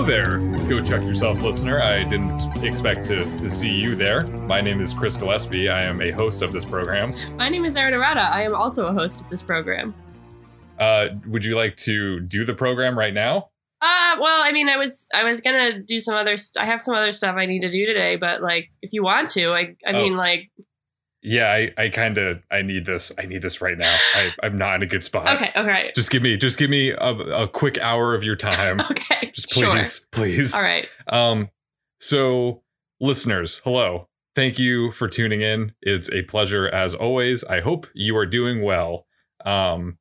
Hello there, Go Chuck Yourself listener. I didn't expect to, to see you there. My name is Chris Gillespie. I am a host of this program. My name is Erin Arata. I am also a host of this program. Uh, would you like to do the program right now? Uh, well, I mean, I was I was gonna do some other. St- I have some other stuff I need to do today, but like, if you want to, I I Oh. mean, like, Yeah, I, I kind of I need this. I need this right now. I, I'm not in a good spot. okay, okay, Just give me just give me a, a quick hour of your time. okay, Just sure. please, please. All right. Um, so listeners, hello. Thank you for tuning in. It's a pleasure as always. I hope you are doing well. Um,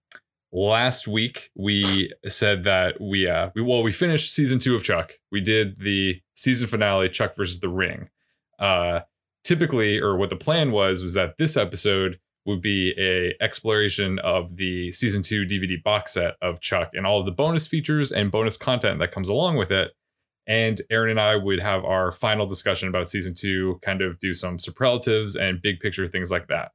last week we said that we uh we well we finished season two of Chuck. We did the season finale, Chuck versus the Ring. Uh, typically, or what the plan was, was that this episode would be a exploration of the season two DVD box set of Chuck and all of the bonus features and bonus content that comes along with it and Erin and I would have our final discussion about season two, kind of do some superlatives and big picture things like that.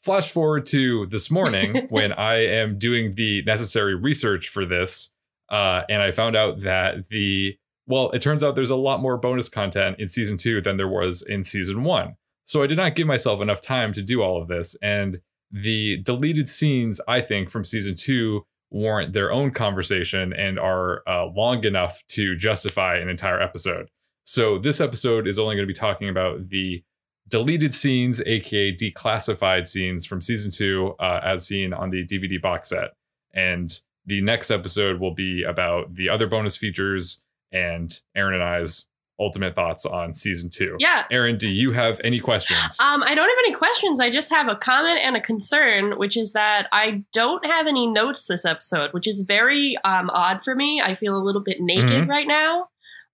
Flash forward to this morning when I am doing the necessary research for this, uh, and I found out that the well, it turns out there's a lot more bonus content in season two than there was in season one. So I did not give myself enough time to do all of this, and the deleted scenes I think from season two warrant their own conversation and are uh, long enough to justify an entire episode. So this episode is only going to be talking about the deleted scenes, aka declassified scenes from season two, uh, as seen on the DVD box set. And the next episode will be about the other bonus features and Erin and I's ultimate thoughts on season two. Yeah. Erin, do you have any questions? Um, I don't have any questions. I just have a comment and a concern, which is that I don't have any notes this episode, which is very um, odd for me. I feel a little bit naked Mhm. right now.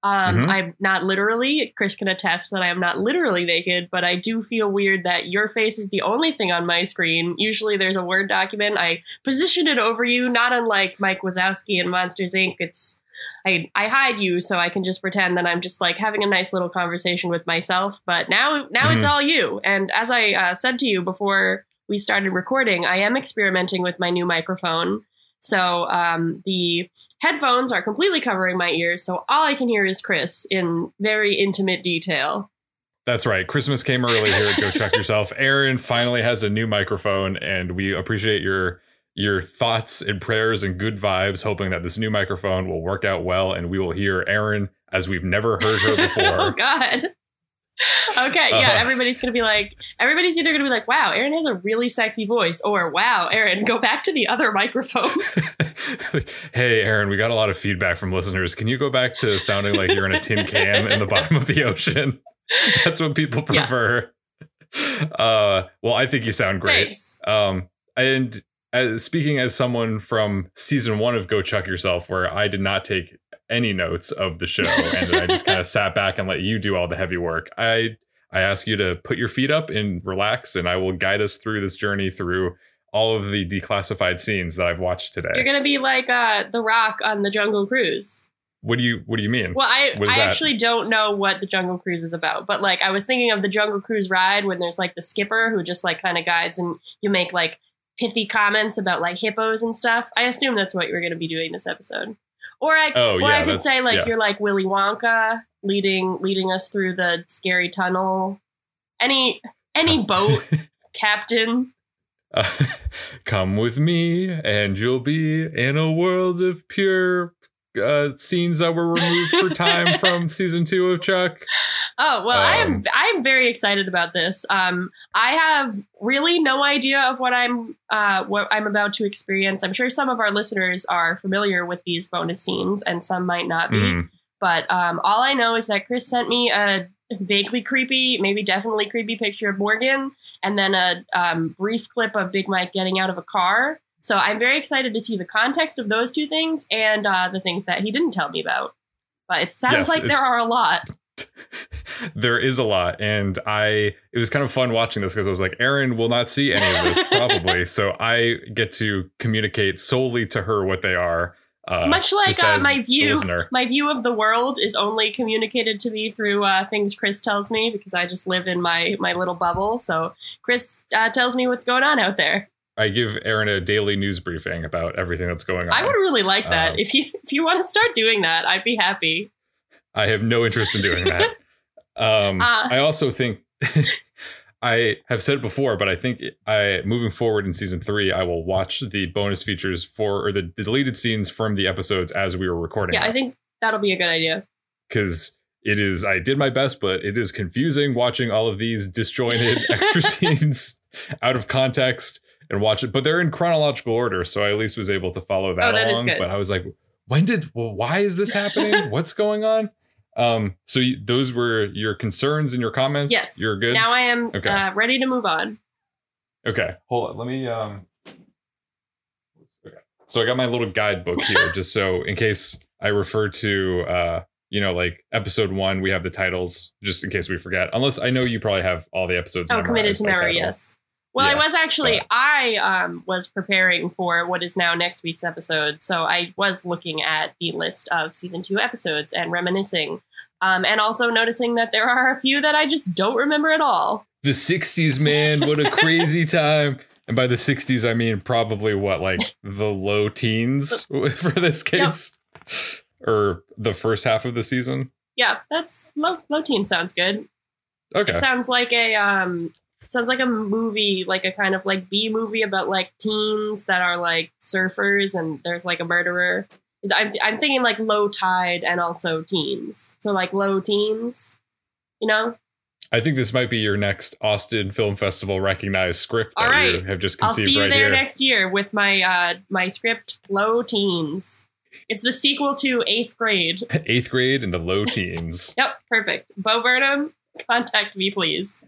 Um, Mhm. I'm not literally. Chris can attest that I am not literally naked, but I do feel weird that your face is the only thing on my screen. Usually, there's a Word document. I position it over you, not unlike Mike Wazowski in Monsters Inc. It's I, I hide you so I can just pretend that I'm just like having a nice little conversation with myself. But now now it's Mhm. all you. And as I uh, said to you before we started recording, I am experimenting with my new microphone. So um, the headphones are completely covering my ears, so all I can hear is Chris in very intimate detail. That's right. Christmas came early here Go Chuck Yourself. Erin finally has a new microphone, and we appreciate your your thoughts and prayers and good vibes, hoping that this new microphone will work out well and we will hear Erin as we've never heard her before. oh. God. Okay, yeah, Uh-huh. everybody's gonna be like, everybody's either gonna be like, "Wow, Erin has a really sexy voice," or "Wow, Erin, go back to the other microphone." hey, Erin, we got a lot of feedback from listeners. Can you go back to sounding like you're in a tin can in the bottom of the ocean? That's what people Yeah. prefer. Uh, well, I think you sound great. Thanks. Um, and as, speaking as someone from season one of Go Chuck Yourself, where I did not take any notes of the show and I just kind of sat back and let you do all the heavy work, I I ask you to put your feet up and relax, and I will guide us through this journey through all of the declassified scenes that I've watched today. You're gonna be like uh, the Rock on the Jungle Cruise. what do you What do you mean? Well, I I that? actually don't know what the Jungle Cruise is about, but like I was thinking of the Jungle Cruise ride when there's like the skipper who just like kind of guides and you make like pithy comments about like hippos and stuff. I assume that's what you're going to be doing this episode. Or I Oh, or yeah, I could say like yeah. you're like Willy Wonka leading leading us through the scary tunnel. Any any boat captain. Uh, come with me, and you'll be in a world of pure uh, scenes that were removed for time from season two of Chuck. Oh well, I am Um, I am very excited about this. Um, I have really no idea of what I'm uh, what I'm about to experience. I'm sure some of our listeners are familiar with these bonus scenes, and some might not be. Mm. But um, all I know is that Chris sent me a vaguely creepy, maybe definitely creepy picture of Morgan, and then a um, brief clip of Big Mike getting out of a car. So I'm very excited to see the context of those two things and uh, the things that he didn't tell me about. But it sounds Yes, like there are a lot. there is a lot and i it was kind of fun watching this because i was like erin will not see any of this probably so i get to communicate solely to her what they are uh, Much like uh, my view, my view of the world is only communicated to me through uh, things Chris tells me because I just live in my my little bubble. So Chris uh, tells me what's going on out there. I give Erin a daily news briefing about everything that's going on. I would really like that. Um, if you if you want to start doing that, I'd be happy. I have no interest in doing that. Um, Ah. I also think I have said it before, but I think I moving forward in season three, I will watch the bonus features for or the deleted scenes from the episodes as we were recording. Yeah, I think that'll be a good idea. because it is. I did my best, but it is confusing watching all of these disjointed extra scenes out of context and watch it. But they're in chronological order, so I at least was able to follow that Oh, that along. But I was like, when did? Well, why is this happening? What's going on? Um, so you, those were your concerns and your comments. Yes. you're good. Now I am Okay. uh, ready to move on. Okay, hold on. Let me. Um, okay. So I got my little guidebook here, just so in case I refer to, uh, you know, like episode one, we have the titles, just in case we forget. Unless I know you probably have all the episodes. Oh, committed to memory. title. Yes. Well, I was actually but- I um, was preparing for what is now next week's episode, so I was looking at the list of season two episodes and reminiscing, um, and also noticing that there are a few that I just don't remember at all. The '60s, man, what a crazy time! And by the '60s, I mean probably what, like the low teens for this case, or the first half of the season. Yeah, that's low low teen sounds good. Okay. It sounds like a um sounds like a movie, like a kind of like B movie about like teens that are like surfers and there's like a murderer. I'm I'm thinking like low tide and also teens. So like low teens, you know? I think this might be your next Austin Film Festival recognized script that All right. you have just I'll see you right there here. next year with my uh my script Low Teens. It's the sequel to Eighth Grade. Eighth grade and the low teens. Yep, perfect. Bo Burnham, contact me please.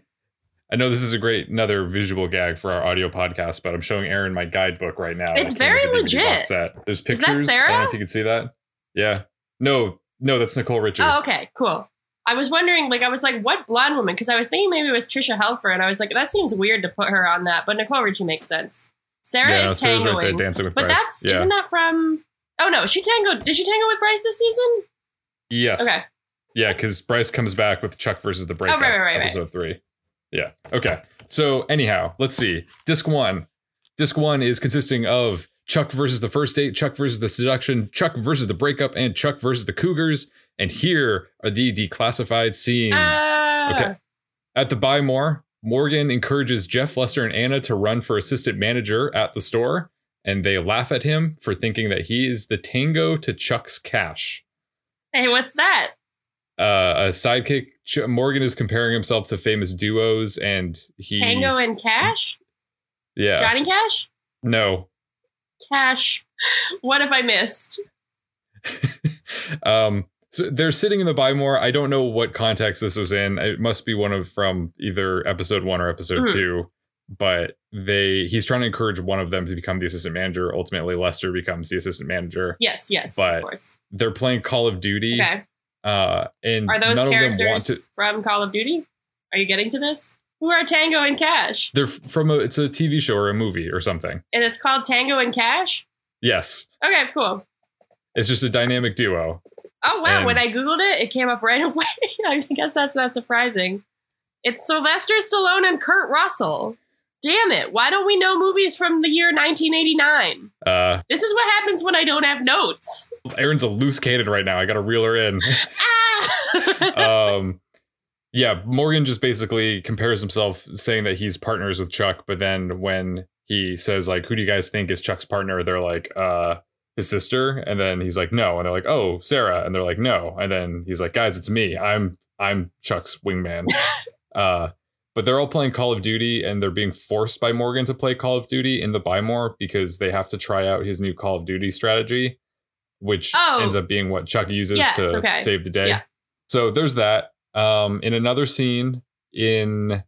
I know this is a great another visual gag for our audio podcast, but I'm showing Erin my guidebook right now. It's That came with very legit. There's Is that pictures. I don't know Sarah? if you can see that. Yeah. No, no, that's Nicole Richie. Oh, okay, cool. I was wondering, like, I was like, what blonde woman? Because I was thinking maybe it was Tricia Helfer, and I was like, that seems weird to put her on that. But Nicole Richie makes sense. Sarah yeah, is Sarah's tangoing, right there dancing with but Bryce. that's yeah. isn't that from? Oh no, she tangoed. Did she tango with Bryce this season? yes. Okay. Yeah, because Bryce comes back with Chuck versus the Breakup, Oh, right, right, right. episode three. Yeah. Okay. So anyhow, let's see. Disc one. Disc one is consisting of Chuck versus the first date, Chuck versus the seduction, Chuck versus the breakup, and Chuck versus the Cougars. And here are the declassified scenes. Ah, Okay. At the Buy More, Morgan encourages Jeff, Lester, and Anna to run for assistant manager at the store, and they laugh at him for thinking that he is the tango to Chuck's cash. Hey, what's that? Uh, a sidekick, Ch- Morgan is comparing himself to famous duos, and he Tango and Cash? yeah, Johnny Cash? no, Cash. What have I missed? um, so they're sitting in the Buy More. I don't know what context this was in. It must be one of from either episode one or episode Mhm. two. But they he's trying to encourage one of them to become the assistant manager. Ultimately, Lester becomes the assistant manager. Yes, yes, But- of course. They're playing Call of Duty, Okay. Uh, and Are those none of them want to. characters from Call of Duty? Are you getting to this? Who are Tango and Cash? They're from a. It's a TV show or a movie or something. And it's called Tango and Cash? Yes, Okay, cool. it's just a dynamic duo. Oh wow! when I googled it, it came up right away. I guess that's not surprising. It's Sylvester Stallone and Kurt Russell. Damn it! Why don't we know movies from the year 1989? Uh, This is what happens when I don't have notes. Erin's a loose cannon right now. I got to reel her in. Ah! um yeah morgan just basically compares himself saying that he's partners with chuck but then when he says like who do you guys think is chuck's partner they're like uh his sister and then he's like no and they're like oh sarah and they're like no and then he's like guys it's me i'm i'm chuck's wingman uh but they're all playing call of duty and they're being forced by morgan to play call of duty in the buy more because they have to try out his new call of duty strategy which Oh. ends up being what chuck uses Yes, to okay. save the day Yeah. so there's that. Um, in another scene in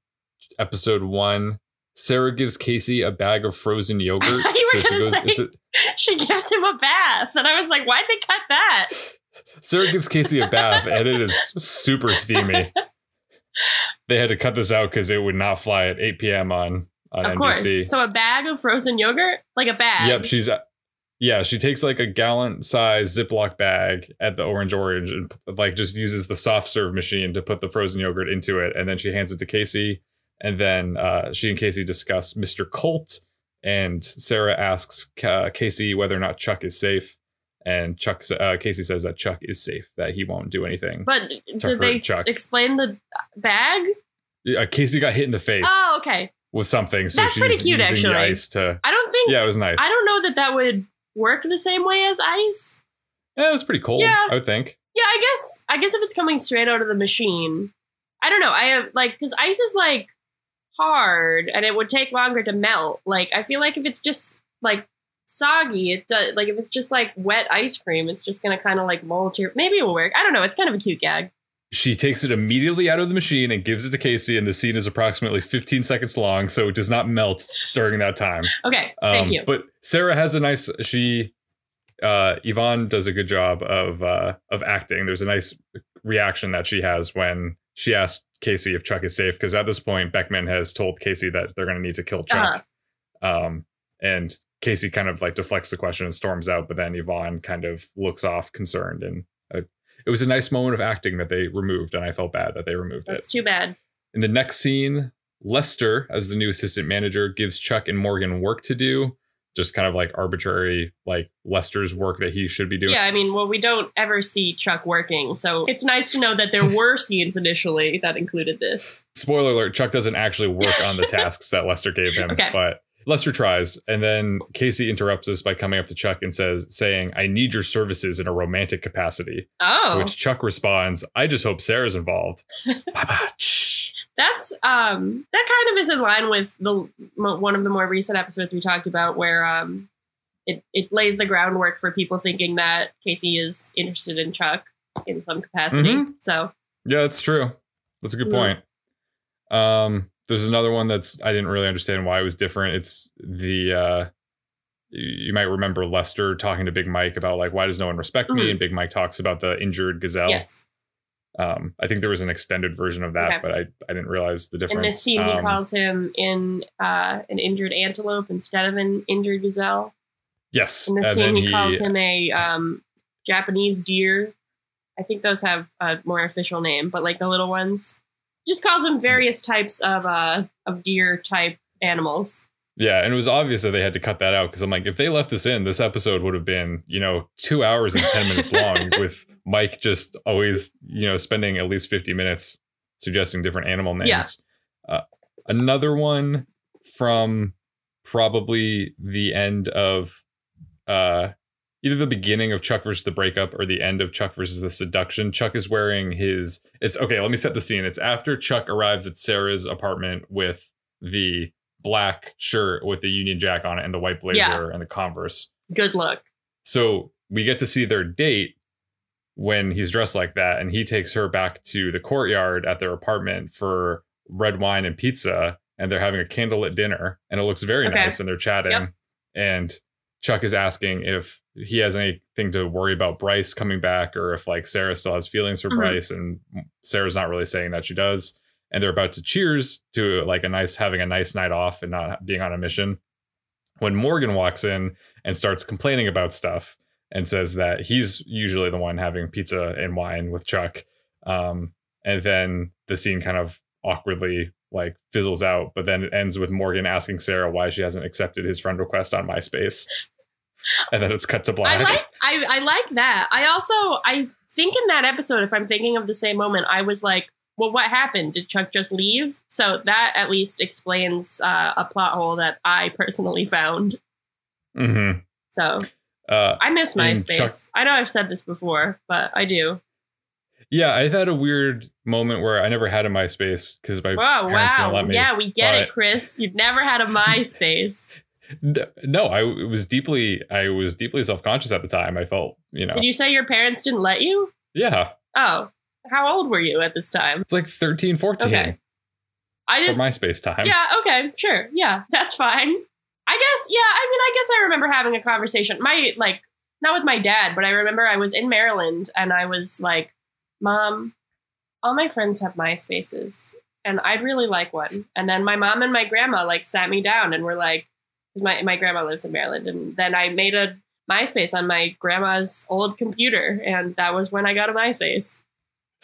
episode one, Sarah gives Casey a bag of frozen yogurt. Were she gonna say- a- she gives him a bath, and I was like, "Why'd they cut that?" Sarah gives Casey a bath, and it is super steamy. They had to cut this out because it would not fly at 8 p.m. on on of NBC. course. So a bag of frozen yogurt, like a bag. Yep, she's yeah, she takes like a gallon size Ziploc bag at the Orange Orange and like just uses the soft serve machine to put the frozen yogurt into it, and then she hands it to Casey, and then uh, she and Casey discuss Mr. Colt and Sarah asks uh, Casey whether or not Chuck is safe. And Chuck, uh, Casey says that Chuck is safe, that he won't do anything. But did they Chuck. explain the bag? Uh, Casey got hit in the face Oh, okay. with something, so That's she's pretty cute, using actually. ice to. I don't think. Yeah, it was nice. I don't know that that would work the same way as ice. Yeah, it was pretty cold. Yeah. I would think. Yeah, I guess. I guess if it's coming straight out of the machine, I don't know. I have like because ice is like hard and it would take longer to melt. Like I feel like if it's just like soggy, it does. Like if it's just like wet ice cream, it's just gonna kind of like mold to your. Maybe it will work. I don't know. It's kind of a cute gag. She takes it immediately out of the machine and gives it to Casey, and the scene is approximately 15 seconds long, so it does not melt during that time. Okay, Um, thank you. But Sarah has a nice. She, uh, Yvonne does a good job of uh, of acting. There's a nice reaction that she has when she asks Casey if Chuck is safe, because at this point Beckman has told Casey that they're going to need to kill Chuck. Um, and Casey kind of like deflects the question and storms out, but then Yvonne kind of looks off, concerned, and uh, it was a nice moment of acting that they removed, and I felt bad that they removed it. That's too bad. In the next scene, Lester, as the new assistant manager, gives Chuck and Morgan work to do. Just kind of like arbitrary, like Lester's work that he should be doing. Yeah, I mean, well, we don't ever see Chuck working, so it's nice to know that there were scenes initially that included this. Spoiler alert: Chuck doesn't actually work on the tasks that Lester gave him, Okay. but Lester tries, and then Casey interrupts us by coming up to Chuck and says, "saying I need your services in a romantic capacity." To Oh, which Chuck responds, "I just hope Sarah's involved." That's um, that kind of is in line with the one of the more recent episodes we talked about, where um, it it lays the groundwork for people thinking that Casey is interested in Chuck in some capacity. Mhm. So Yeah, that's true. That's a good Yeah. point. Um, there's another one that's I didn't really understand why it was different. It's the uh you might remember Lester talking to Big Mike about like why does no one respect me? Mhm. And Big Mike talks about the injured gazelle. yes, Um, I think there was an extended version of that, Okay. but I, I didn't realize the difference. in this scene, he Um, calls him in uh, an injured antelope instead of an injured gazelle. yes, In this and scene, then he, calls him a um, Japanese deer. I think those have a more official name, but like the little ones, just calls them various types of uh, of deer type animals. Yeah, and it was obvious that they had to cut that out because I'm like, if they left this in, this episode would have been, you know, two hours and 10 minutes long with Mike just always, you know, spending at least 50 minutes suggesting different animal names. Yeah. Uh, another one from probably the end of uh, either the beginning of Chuck versus the breakup or the end of Chuck versus the seduction. Chuck is wearing his, it's okay, let me set the scene. It's after Chuck arrives at Sarah's apartment with the black shirt with the Union Jack on it and the white blazer Yeah. and the Converse. Good luck. So we get to see their date when he's dressed like that, and he takes her back to the courtyard at their apartment for red wine and pizza, and they're having a candlelit dinner, and it looks very Okay. nice, and they're chatting. Yep. And Chuck is asking if he has anything to worry about Bryce coming back, or if like Sarah still has feelings for Mhm. Bryce, and Sarah's not really saying that she does. And they're about to cheers to like a nice having a nice night off and not being on a mission. When Morgan walks in and starts complaining about stuff, and says that he's usually the one having pizza and wine with Chuck. Um, and then the scene kind of awkwardly like fizzles out, but then it ends with Morgan asking Sarah why she hasn't accepted his friend request on MySpace. And then it's cut to black. I like I, I like that. I also I think in that episode, if I'm thinking of the same moment, I was like, well, what happened? Did Chuck just leave? So that at least explains uh, a plot hole that I personally found. hmm So uh, I miss MySpace. Chuck- I know I've said this before, but I do. Yeah, I've had a weird moment where I never had a MySpace because my Wow, parents didn't wow. let me. Yeah, we get it, Chris. You've never had a MySpace. No, I was deeply, I was deeply self conscious at the time. I felt, you know, Did you say your parents didn't let you? yeah, Oh, how old were you at this time? it's like 13, 14 Okay. I for just MySpace time. Yeah, okay, sure. Yeah, that's fine. I guess, yeah, I mean, I guess I remember having a conversation. My, like, not with my dad, but I remember I was in Maryland and I was like, Mom, all my friends have MySpaces and I'd really like one. And then my mom and my grandma, like, sat me down and were like, my, my grandma lives in Maryland. And then I made a MySpace on my grandma's old computer. And that was when I got a MySpace.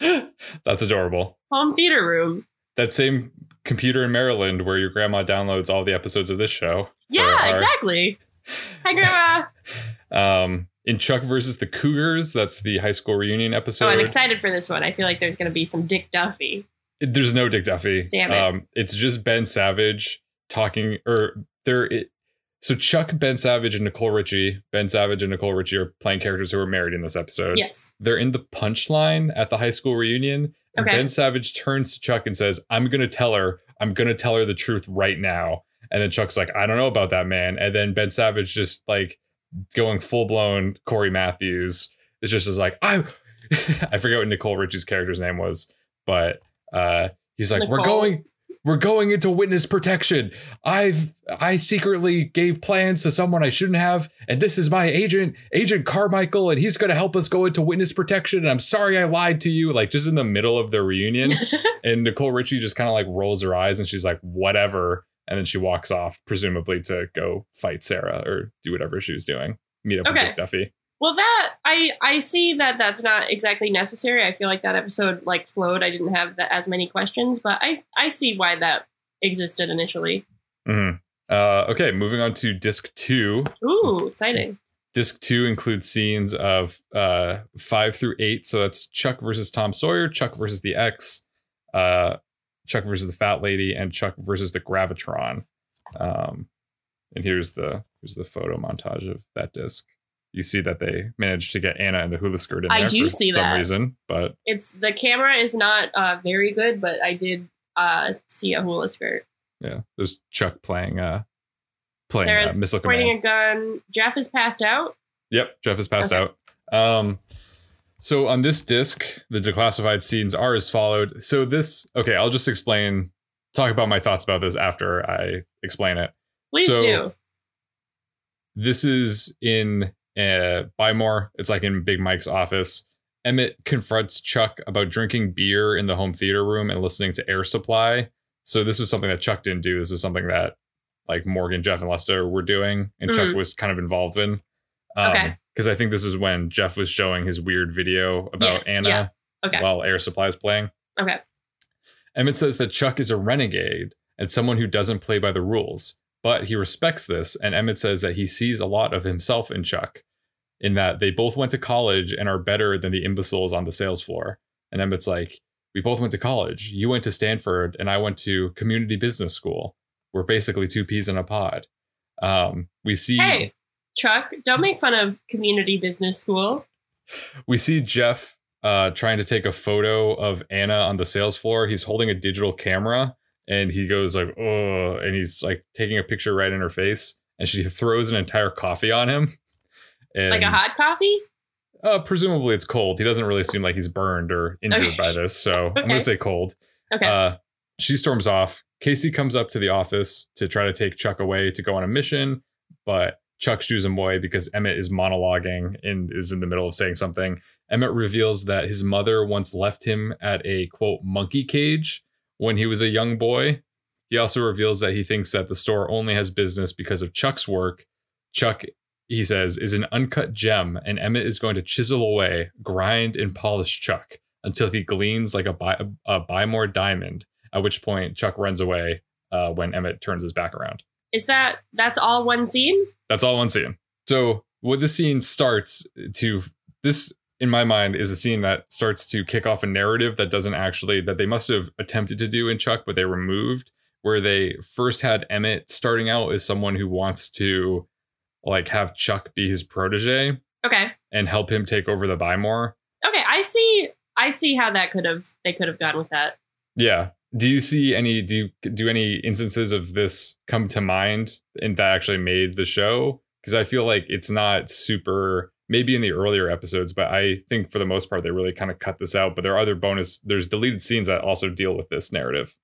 That's adorable. Home theater room. that same computer in Maryland where your grandma downloads all the episodes of this show. Yeah, our- exactly. Hi, Grandma. Um, in Chuck versus the Cougars, that's the high school reunion episode. oh, I'm excited for this one. I feel like there's going to be some Dick Duffy. There's no Dick Duffy. Damn it. Um, it's just Ben Savage talking, or there. It, so Chuck, Ben Savage, and Nicole Richie. Ben Savage and Nicole Richie are playing characters who are married in this episode. Yes. They're in the punchline at the high school reunion, and Okay. Ben Savage turns to Chuck and says, "I'm gonna tell her. I'm gonna tell her the truth right now." And then Chuck's like, "I don't know about that, man." And then Ben Savage just like going full blown Cory Matthews. It's just as like I, I forget what Nicole Richie's character's name was, but uh, he's like, "We're going." We're going into witness protection. I've I secretly gave plans to someone I shouldn't have, and this is my agent, Agent Carmichael, and he's going to help us go into witness protection. And I'm sorry I lied to you. Like just in the middle of the reunion, and Nicole Richie just kind of like rolls her eyes and she's like, "Whatever," and then she walks off, presumably to go fight Sarah or do whatever she was doing, meet up with Okay. Dick Duffy. Well, that I I see that that's not exactly necessary. I feel like that episode like flowed. I didn't have that, as many questions, but I I see why that existed initially. hmm Uh, okay, moving on to disc two. Ooh, exciting! Disc two includes scenes of uh, five through eight. So that's Chuck versus Tom Sawyer, Chuck versus the X, uh, Chuck versus the Fat Lady, and Chuck versus the Gravitron. Um, and here's the here's the photo montage of that disc. You see that they managed to get Anna and the hula skirt in I there do for see some that. reason, but It's the camera is not uh, very good, but I did uh, see a hula skirt. yeah, there's Chuck playing uh, playing uh, Sarah's Missile pointing Command. a gun. Jeff is passed out. Yep, Jeff is passed Okay. out. Um, so on this disc, the declassified scenes are as followed. So this, okay, I'll just explain, talk about my thoughts about this after I explain it. Please So- do. This is in uh, Buy More. It's like in Big Mike's office. Emmett confronts Chuck about drinking beer in the home theater room and listening to Air Supply. So this was something that Chuck didn't do. This was something that like Morgan, Jeff, and Lester were doing, and Chuck Mhm. was kind of involved in. Um, Okay. Because I think this is when Jeff was showing his weird video about Yes, Anna yeah. Okay. while Air Supply is playing. Okay. Emmett says that Chuck is a renegade and someone who doesn't play by the rules, but he respects this. And Emmett says that he sees a lot of himself in Chuck, in that they both went to college and are better than the imbeciles on the sales floor. And Emmett's like, We both went to college. You went to Stanford, and I went to community business school. We're basically two peas in a pod. Um, we see Hey, Chuck, don't make fun of community business school. we see Jeff uh, trying to take a photo of Anna on the sales floor. He's holding a digital camera and he goes like, oh, and he's like taking a picture right in her face. And she throws an entire coffee on him. And, Like a hot coffee? Uh, presumably it's cold. He doesn't really seem like he's burned or injured Okay. by this. So I'm going to say cold. Okay. Uh, she storms off. Casey comes up to the office to try to take Chuck away to go on a mission, but Chuck away because Emmett is monologuing and is in the middle of saying something. Emmett reveals that his mother once left him at a quote monkey cage when he was a young boy. He also reveals that he thinks that the store only has business because of Chuck's work. Chuck, he says, is an uncut gem, and Emmett is going to chisel away, grind, and polish Chuck until he gleans like a, buy, a Buy More diamond, at which point Chuck runs away uh, when Emmett turns his back around. Is that that's all one scene? That's all one scene. So what the scene starts to this in my mind is a scene that starts to kick off a narrative that doesn't actually that they must have attempted to do in Chuck, but they removed where they first had Emmett starting out as someone who wants to like have Chuck be his protege Okay. and help him take over the Buy More. Okay, I see I see how that could have they could have gone with that. Yeah. Do you see any do you do any instances of this come to mind and that actually made the show? Because I feel like it's not super maybe in the earlier episodes, but I think for the most part they really kind of cut this out. But there are other bonus there's deleted scenes that also deal with this narrative.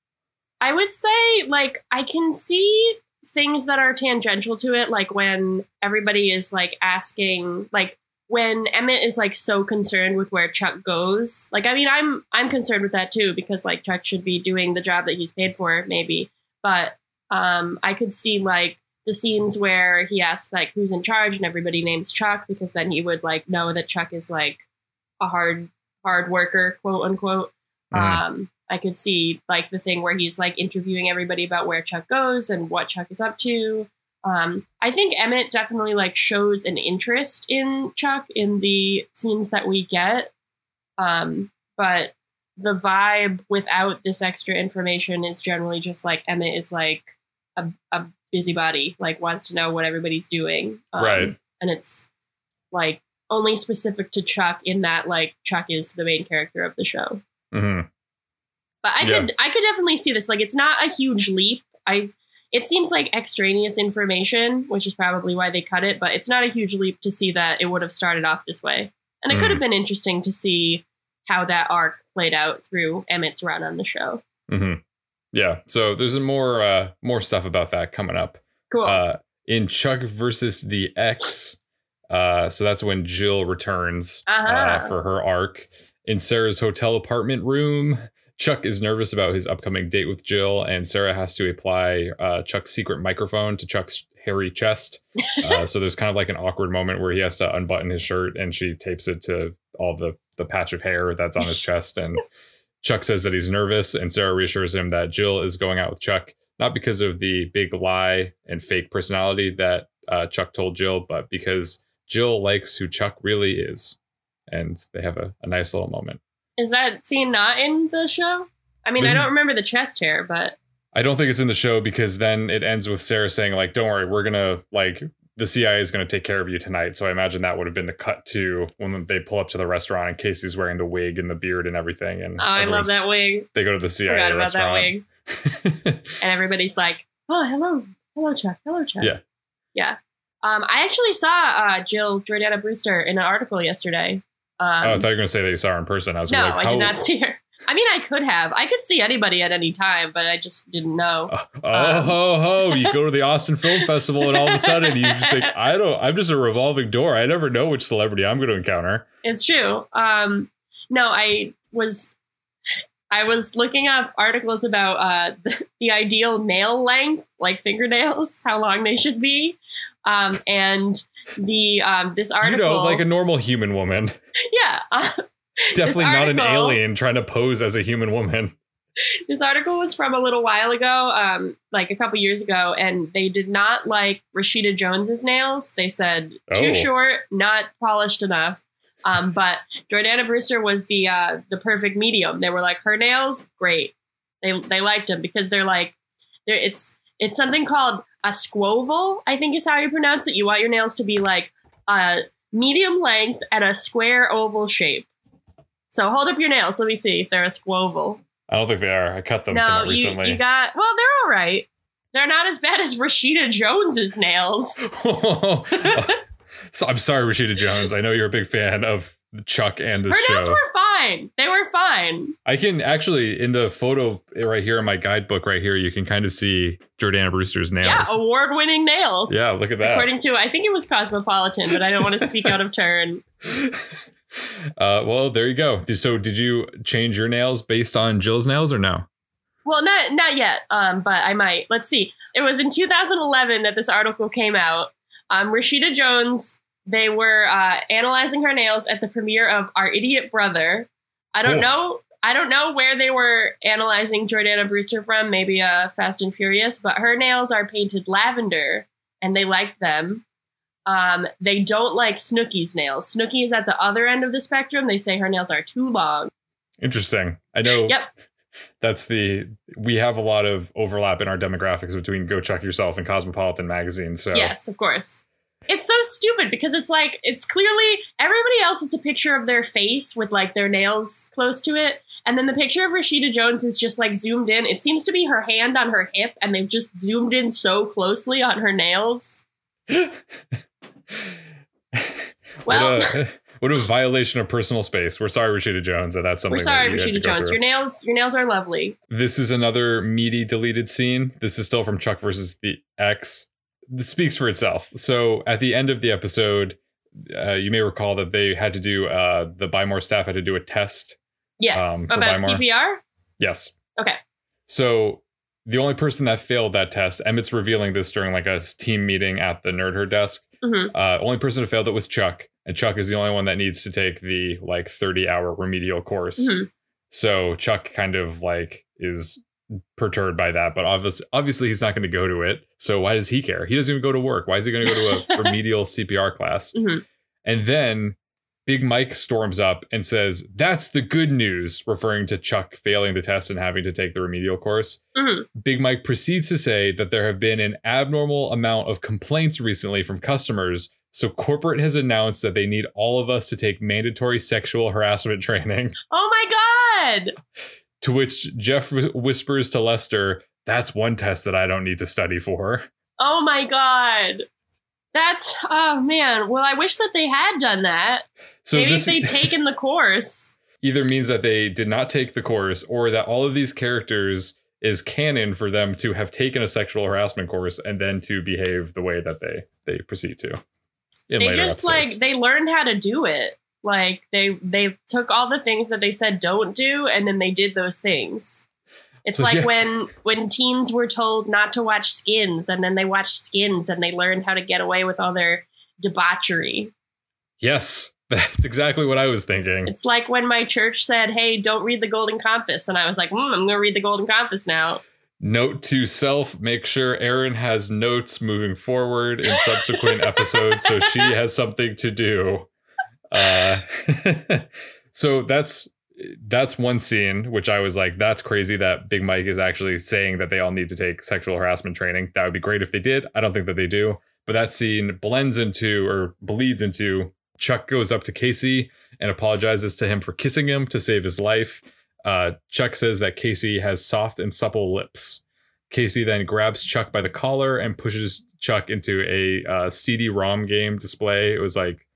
I would say like I can see things that are tangential to it, like when everybody is like asking like when Emmett is like so concerned with where Chuck goes. Like I mean I'm I'm concerned with that too because like Chuck should be doing the job that he's paid for, maybe. But um I could see like the scenes where he asks like who's in charge and everybody names Chuck because then he would like know that Chuck is like a hard hard worker, quote unquote. Mhm. Um, I could see like the thing where he's like interviewing everybody about where Chuck goes and what Chuck is up to. Um, I think Emmett definitely like shows an interest in Chuck in the scenes that we get. Um, but the vibe without this extra information is generally just like Emmett is like a, a busybody, like wants to know what everybody's doing. Um, Right. And it's like only specific to Chuck in that like Chuck is the main character of the show. hmm But I Yeah. could I could definitely see this. Like it's not a huge leap. I it seems like extraneous information, which is probably why they cut it, but it's not a huge leap to see that it would have started off this way. And it could Mm. have been interesting to see how that arc played out through Emmett's run on the show. hmm Yeah. So there's more uh, more stuff about that coming up. Cool. Uh, in Chuck versus the X. Uh, so that's when Jill returns uh, Uh-huh. for her arc in Sarah's hotel apartment room. Chuck is nervous about his upcoming date with Jill, and Sarah has to apply uh, Chuck's secret microphone to Chuck's hairy chest. Uh, so there's kind of like an awkward moment where he has to unbutton his shirt, and she tapes it to all the the patch of hair that's on his chest. And Chuck says that he's nervous, and Sarah reassures him that Jill is going out with Chuck not because of the big lie and fake personality that uh, Chuck told Jill, but because Jill likes who Chuck really is. And they have a, a nice little moment. Is that scene not in the show? I mean, This I don't remember the chest hair, but I don't think it's in the show because then it ends with Sarah saying, like, don't worry, we're gonna like the CIA is gonna take care of you tonight. So I imagine that would have been the cut to when they pull up to the restaurant and Casey's wearing the wig and the beard and everything. And oh, I love that wig. They go to the CIA Forgot about that restaurant. wig. And everybody's like, "Oh, hello, hello, Chuck, hello, Chuck." Yeah. yeah. Um, I actually saw uh, Jill Jordana Brewster in an article yesterday. Um, oh, I thought you were gonna say that you saw her in person. I was no, like, I how- did not see her. I mean, I could have. I could see anybody at any time, but I just didn't know. Oh, oh ho ho! You go to the Austin Film Festival, and all of a sudden you just think, I don't. I'm just a revolving door. I never know which celebrity I'm going to encounter. It's true. Um, no, I was I was looking up articles about uh, the, the ideal nail length, like fingernails, how long they should be, um, and the um, this article, You know, like a normal human woman. yeah, uh, Definitely not an alien trying to pose as a human woman. this article was from a little while ago, um, like a couple years ago, and they did not like Rashida Jones's nails. They said too Oh. short, not polished enough. Um, but Jordana Brewster was the uh, the perfect medium. They were like her nails, great. They they liked them because they're like they're it's it's something called a squoval. I think is how you pronounce it. You want your nails to be like a medium length and a square oval shape. So hold up your nails. Let me see if they're a squoval. I don't think they are. I cut them No, somewhat you, recently. you got well. They're all right. They're not as bad as Rashida Jones's nails. so I'm sorry, Rashida Jones. I know you're a big fan of Chuck and this Her show. nails were fine. They were fine. I can actually in the photo right here in my guidebook right here, you can kind of see Jordana Brewster's nails. Yeah, award-winning nails. Yeah, look at that. According to, I think it was Cosmopolitan, but I don't want to speak out of turn. uh, well, there you go. So, did you change your nails based on Jill's nails or no? Well, not not yet, um, but I might. Let's see. It was in 2011 that this article came out. Um, Rashida Jones. They were uh, analyzing her nails at the premiere of Our Idiot Brother. I don't Oof. know. I don't know where they were analyzing Jordana Brewster from. Maybe uh, Fast and Furious, but her nails are painted lavender, and they liked them. Um, they don't like Snooki's nails. Snooki is at the other end of the spectrum. They say her nails are too long. Interesting. I know. Yep. That's the we have a lot of overlap in our demographics between Go Chuck Yourself and Cosmopolitan magazine. So Yes, of course. It's so stupid because it's like it's clearly everybody else. It's a picture of their face with like their nails close to it, and then the picture of Rashida Jones is just like zoomed in. It seems to be her hand on her hip, and they've just zoomed in so closely on her nails. Well, what, a, what a violation of personal space. We're sorry, Rashida Jones, that that's something. we're sorry, that you had to Rashida Jones. Your nails, your nails are lovely. This is another meaty deleted scene. This is still from Chuck versus the X. Speaks for itself. So at the end of the episode, uh, you may recall that they had to do uh, the Buy More staff had to do a test. Yes, Um, about Weimar. CPR. Yes. Okay. So the only person that failed that test, Emmett's revealing this during like a team meeting at the Nerd Her desk. hmm Uh, only person who failed it was Chuck, and Chuck is the only one that needs to take the like 30 hour remedial course. Mhm. So Chuck kind of like is perturbed by that, but obviously, obviously he's not going to go to it. So why does he care? He doesn't even go to work. Why is he going to go to a remedial CPR class? Mhm. And then Big Mike storms up and says, That's the good news, referring to Chuck failing the test and having to take the remedial course. Mhm. Big Mike proceeds to say that there have been an abnormal amount of complaints recently from customers. So corporate has announced that they need all of us to take mandatory sexual harassment training. Oh my god! To which Jeff whispers to Lester, That's one test that I don't need to study for. Oh my god! That's oh man. Well, I wish that they had done that. So Maybe this if they'd taken the course. either means that they did not take the course or that all of these characters is canon for them to have taken a sexual harassment course and then to behave the way that they they proceed to. In they later just episodes. like they learned how to do it. Like they they took all the things that they said don't do, and then they did those things. It's So, like yeah. when when teens were told not to watch Skins, and then they watched Skins, and they learned how to get away with all their debauchery. Yes, that's exactly what I was thinking. It's like when my church said, "Hey, don't read the Golden Compass," and I was like, mm, "I'm going to read the Golden Compass now." Note to self: make sure Erin has notes moving forward in subsequent episodes, so she has something to do. Uh, so that's that's one scene which I was like, that's crazy that Big Mike is actually saying that they all need to take sexual harassment training. That would be great if they did. I don't think that they do. But that scene blends into or bleeds into Chuck goes up to Casey and apologizes to him for kissing him to save his life. Uh, Chuck says that Casey has soft and supple lips. Casey then grabs Chuck by the collar and pushes Chuck into a uh, CD-ROM game display. It was like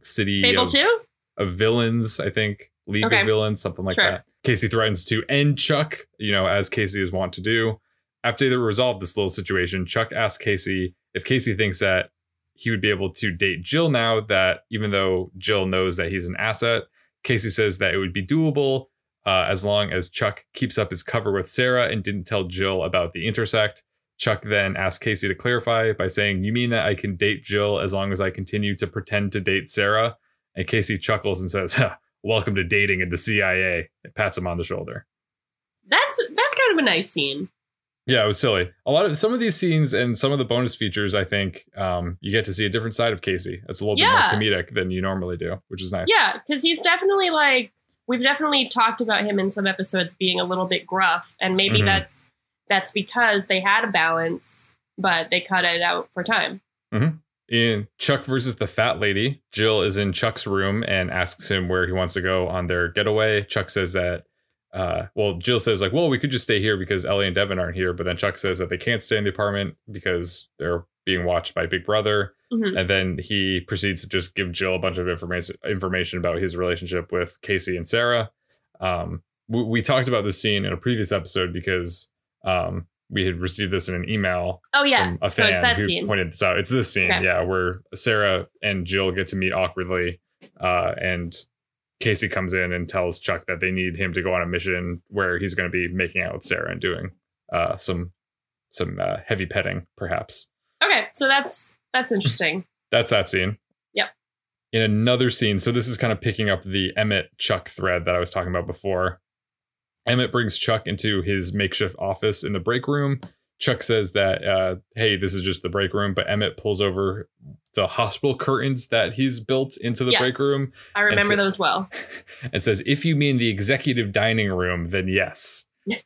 City Fable of, two. of Villains, I think, League Okay. of Villains, something like Sure. that. Casey threatens to end Chuck, you know, as Casey is wont to do. After they resolve this little situation, Chuck asks Casey if Casey thinks that he would be able to date Jill now that even though Jill knows that he's an asset, Casey says that it would be doable uh, as long as Chuck keeps up his cover with Sarah and didn't tell Jill about the intersect. Chuck then asks Casey to clarify by saying, You mean that I can date Jill as long as I continue to pretend to date Sarah? And Casey chuckles and says, Welcome to dating in the CIA. And pats him on the shoulder. That's that's kind of a nice scene. Yeah, it was silly. A lot of some of these scenes and some of the bonus features, I think, um, you get to see a different side of Casey. It's a little Yeah. bit more comedic than you normally do, which is nice. Yeah, because he's definitely like we've definitely talked about him in some episodes being a little bit gruff, and maybe Mhm. that's that's because they had a balance, but they cut it out for time. In Chuck versus the Fat Lady, Jill is in Chuck's room and asks him where he wants to go on their getaway. Chuck says that, uh, well, Jill says, like, well, we could just stay here because Ellie and Devon aren't here. But then Chuck says that they can't stay in the apartment because they're being watched by Big Brother. Mhm. And then he proceeds to just give Jill a bunch of information information about his relationship with Casey and Sarah. Um, we, we talked about this scene in a previous episode because um, we had received this in an email Oh yeah, a so it's fan that who scene. pointed this out. It's this scene, Okay. yeah, where Sarah and Jill get to meet awkwardly, uh, and Casey comes in and tells Chuck that they need him to go on a mission where he's going to be making out with Sarah and doing uh, some some uh, heavy petting, perhaps. Okay, so that's that's interesting. That's that scene. Yep. In another scene, so this is kind of picking up the Emmett Chuck thread that I was talking about before. Emmett brings Chuck into his makeshift office in the break room. Chuck says that, uh, hey, this is just the break room, but Emmett pulls over the hospital curtains that he's built into the Yes. break room I remember so- those well. and says, if you mean the executive dining room, then yes.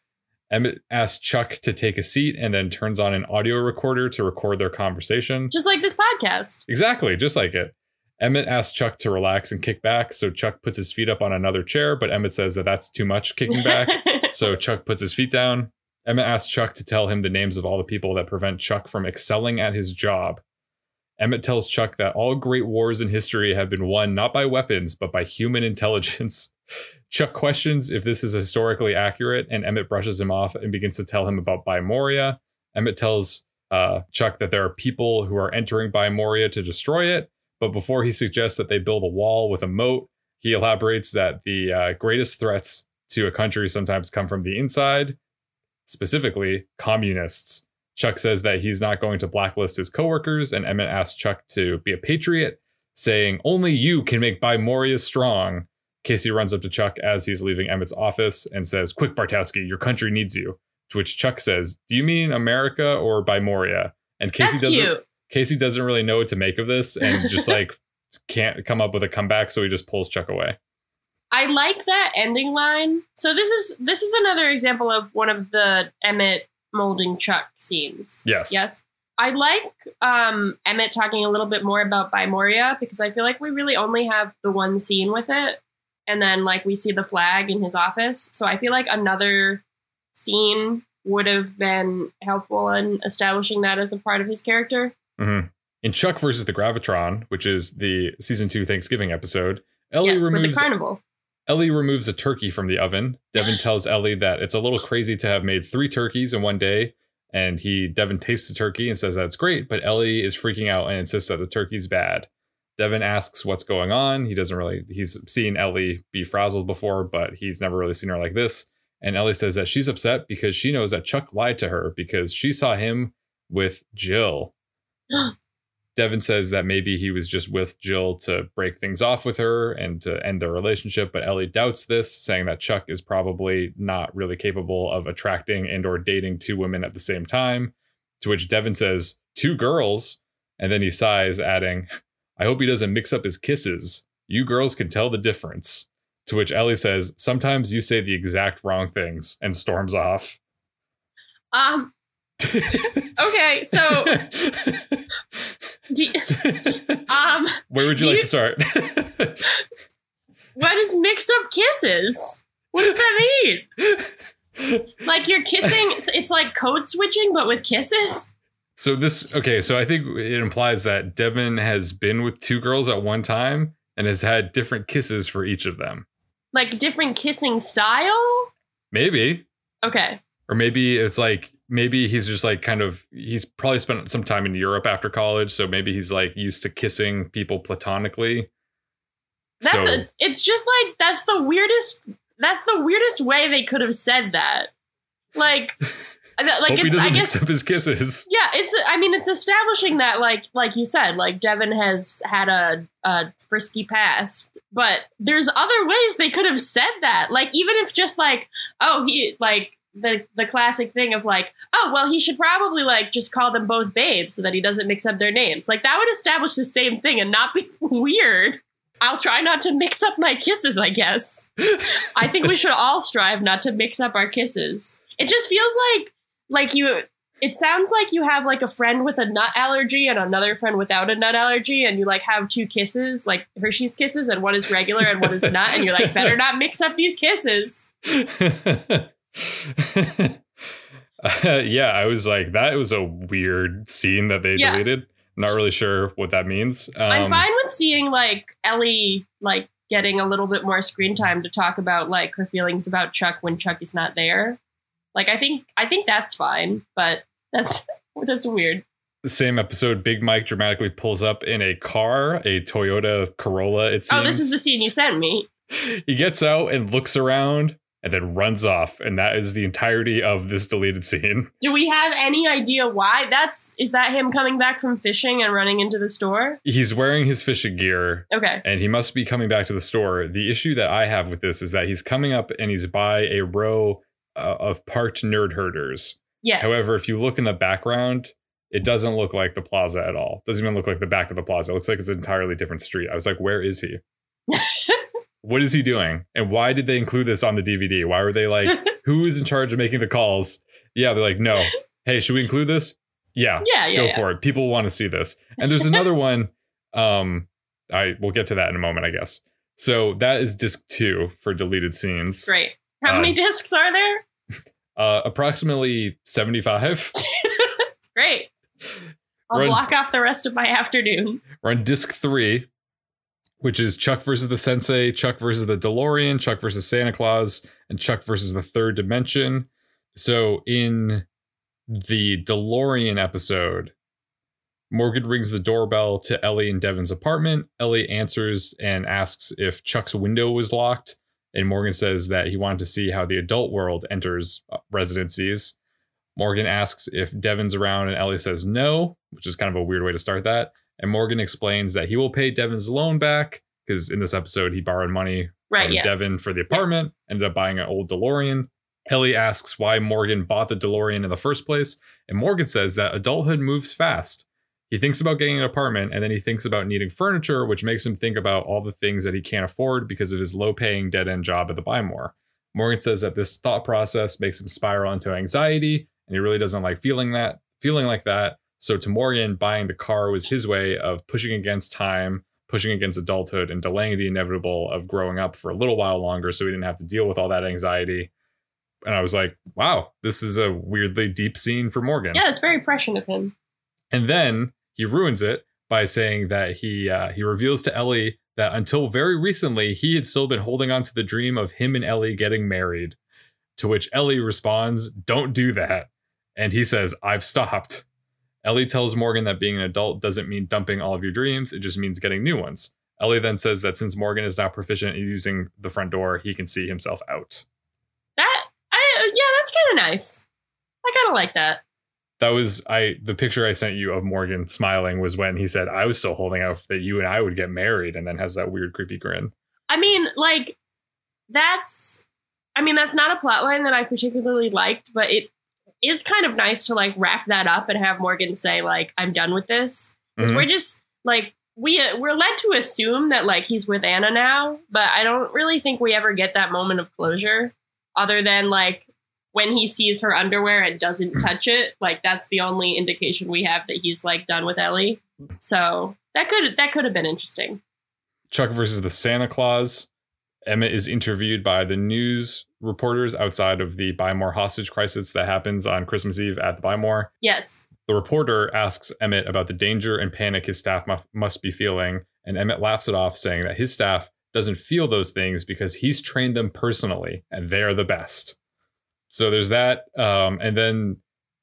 Emmett asks Chuck to take a seat and then turns on an audio recorder to record their conversation. Just like this podcast. Exactly, just like it. Emmett asks Chuck to relax and kick back, so Chuck puts his feet up on another chair, but Emmett says that that's too much kicking back, so Chuck puts his feet down. Emmett asks Chuck to tell him the names of all the people that prevent Chuck from excelling at his job. Emmett tells Chuck that all great wars in history have been won not by weapons, but by human intelligence. Chuck questions if this is historically accurate, and Emmett brushes him off and begins to tell him about Buymoria. Emmett tells uh, Chuck that there are people who are entering Buymoria to destroy it, but before he suggests that they build a wall with a moat, he elaborates that the uh, greatest threats to a country sometimes come from the inside, specifically communists. Chuck says that he's not going to blacklist his coworkers, and Emmett asks Chuck to be a patriot, saying, Only you can make Buymoria strong. Casey runs up to Chuck as he's leaving Emmett's office and says, Quick, Bartowski, your country needs you. To which Chuck says, Do you mean America or Buymoria? And Casey That's doesn't cute. Casey doesn't really know what to make of this and just like can't come up with a comeback, so he just pulls Chuck away. I like that ending line. So this is this is another example of one of the Emmett molding Chuck scenes. Yes. Yes. I like um, Emmett talking a little bit more about Buymoria because I feel like we really only have the one scene with it. And then like we see the flag in his office. So I feel like another scene would have been helpful in establishing that as a part of his character. Hmm In Chuck versus the Gravitron, which is the season two Thanksgiving episode, Ellie yes, removes carnival. Ellie removes a turkey from the oven. Devon tells Ellie that it's a little crazy to have made three turkeys in one day. And he, Devon tastes the turkey and says that's great, but Ellie is freaking out and insists that the turkey's bad. Devon asks what's going on. He doesn't really, he's seen Ellie be frazzled before, but he's never really seen her like this. And Ellie says that she's upset because she knows that Chuck lied to her because she saw him with Jill. Devon says that maybe he was just with Jill to break things off with her and to end their relationship, but Ellie doubts this, saying that Chuck is probably not really capable of attracting and or dating two women at the same time. To which Devon says, two girls, and then he sighs, adding, I hope he doesn't mix up his kisses. You girls can tell the difference. To which Ellie says, Sometimes you say the exact wrong things, and storms off. Um, okay, so do, um, Where would you like you- to start? what is mixed up kisses? What does that mean? Like you're kissing, it's like code switching, but with kisses? so this okay, so I think it implies that Devon has been with two girls at one time and has had different kisses for each of them. Like different kissing style? Maybe. Okay. Or maybe it's like maybe he's just like kind of he's probably spent some time in Europe after college, so maybe he's like used to kissing people platonically. That's so a, it's just like that's the weirdest that's the weirdest way they could have said that. Like like it's doesn't I guess mix up his kisses. Yeah, it's. I mean, it's establishing that, like, like you said, like Devon has had a, a frisky past, but there's other ways they could have said that. Like, even if just like, oh, he like the the classic thing of like, oh, well, he should probably like just call them both babes so that he doesn't mix up their names. Like that would establish the same thing and not be weird. I'll try not to mix up my kisses. I guess. I think we should all strive not to mix up our kisses. It just feels like like you it sounds like you have like a friend with a nut allergy and another friend without a nut allergy and you like have two kisses like hershey's kisses and one is regular and one is nut and you're like better not mix up these kisses Uh, yeah, I was like, that was a weird scene that they Yeah. deleted. Not really sure what that means. Um, i'm fine with seeing like ellie like getting a little bit more screen time to talk about like her feelings about chuck when chuck is not there like i think i think that's fine but that's that's weird The same episode, Big Mike dramatically pulls up in a car, a Toyota Corolla. It seems. oh this is the scene you sent me he gets out and looks around and then runs off, and that is the entirety of this deleted scene. do we have any idea why that's is that him coming back from fishing and running into the store He's wearing his fishing gear, okay and he must be coming back to the store. The issue that I have with this is that he's coming up and he's by a row uh, of parked nerd herders. yes However, if you look in the background, it doesn't look like the plaza at all. Doesn't even look like the back of the plaza. It looks like it's an entirely different street. I was like, where is he? what is he doing? And why did they include this on the DVD? Why were they like, who is in charge of making the calls? Yeah, they're like, no. Hey, should we include this? Yeah, yeah yeah, go yeah. for it. People want to see this. And there's another one. Um, I will get to that in a moment, I guess. So that is disc two for deleted scenes. Great. How Um, many discs are there? Uh, approximately 75. Great. I'll Run- block off the rest of my afternoon. We're on disc three, which is Chuck versus the Sensei, Chuck versus the DeLorean, Chuck versus Santa Claus, and Chuck versus the Third Dimension. So in the DeLorean episode, Morgan rings the doorbell to Ellie and Devon's apartment. Ellie answers and asks if Chuck's window was locked. And Morgan says that he wanted to see how the adult world enters uh, residencies. Morgan asks if Devon's around, and Ellie says no, which is kind of a weird way to start that. And Morgan explains that he will pay Devon's loan back because in this episode he borrowed money Right. from Yes. Devon for the apartment, ended up buying an old DeLorean. Ellie asks why Morgan bought the DeLorean in the first place, and Morgan says that adulthood moves fast. He thinks about getting an apartment and then he thinks about needing furniture, which makes him think about all the things that he can't afford because of his low paying dead end job at the Buy More. Morgan says that this thought process makes him spiral into anxiety and he really doesn't like feeling that, feeling like that. So to Morgan, buying the car was his way of pushing against time, pushing against adulthood, and delaying the inevitable of growing up for a little while longer so he didn't have to deal with all that anxiety. And I was like, wow, this is a weirdly deep scene for Morgan. Yeah, it's very prescient of him. And then he ruins it by saying that he uh, he reveals to Ellie that until very recently he had still been holding on to the dream of him and Ellie getting married. To which Ellie responds, "Don't do that." And he says, "I've stopped." Ellie tells Morgan that being an adult doesn't mean dumping all of your dreams, it just means getting new ones. Ellie then says that since Morgan is not proficient in using the front door, he can see himself out. That I yeah, that's kind of nice. I kind of like that. That was I the picture I sent you of Morgan smiling was when he said I was still holding out that you and I would get married and then has that weird creepy grin. I mean, like that's I mean, that's not a plot line that I particularly liked, but it is kind of nice to like wrap that up and have Morgan say like I'm done with this. Because Mhm. we're just like we uh, we're led to assume that like he's with Anna now, but I don't really think we ever get that moment of closure other than like when he sees her underwear and doesn't touch it, like that's the only indication we have that he's like done with Ellie. So that could that could have been interesting. Chuck versus the Santa Claus. Emmett is interviewed by the news reporters outside of the Buy More hostage crisis that happens on Christmas Eve at the Buy More. Yes. The reporter asks Emmett about the danger and panic his staff mu- must be feeling, and Emmett laughs it off, saying that his staff doesn't feel those things because he's trained them personally and they're the best. So there's that. Um, and then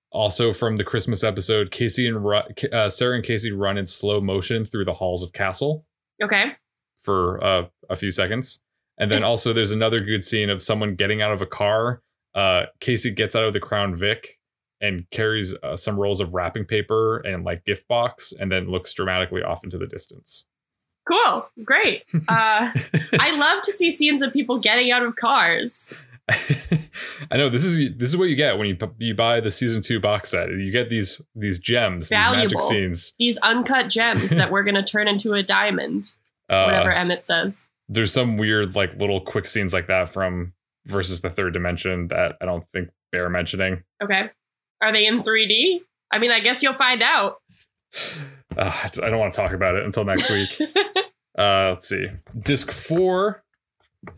also from the Christmas episode, Casey and Ru- uh, Sarah and Casey run in slow motion through the halls of Castle Okay. for uh, a few seconds. And then also there's another good scene of someone getting out of a car. Uh, Casey gets out of the Crown Vic and carries uh, some rolls of wrapping paper and like gift box and then looks dramatically off into the distance. Cool. Great. Uh, I love to see scenes of people getting out of cars. I know this is this is what you get when you you buy the season 2 box set. You get these these gems, these magic scenes. These uncut gems that we're going to turn into a diamond, Uh, whatever Emmett says. There's some weird like little quick scenes like that from versus the third dimension that I don't think bear mentioning. Okay. Are they in 3D? I mean, I guess you'll find out. Uh, I don't want to talk about it until next week. uh, let's see. Disc four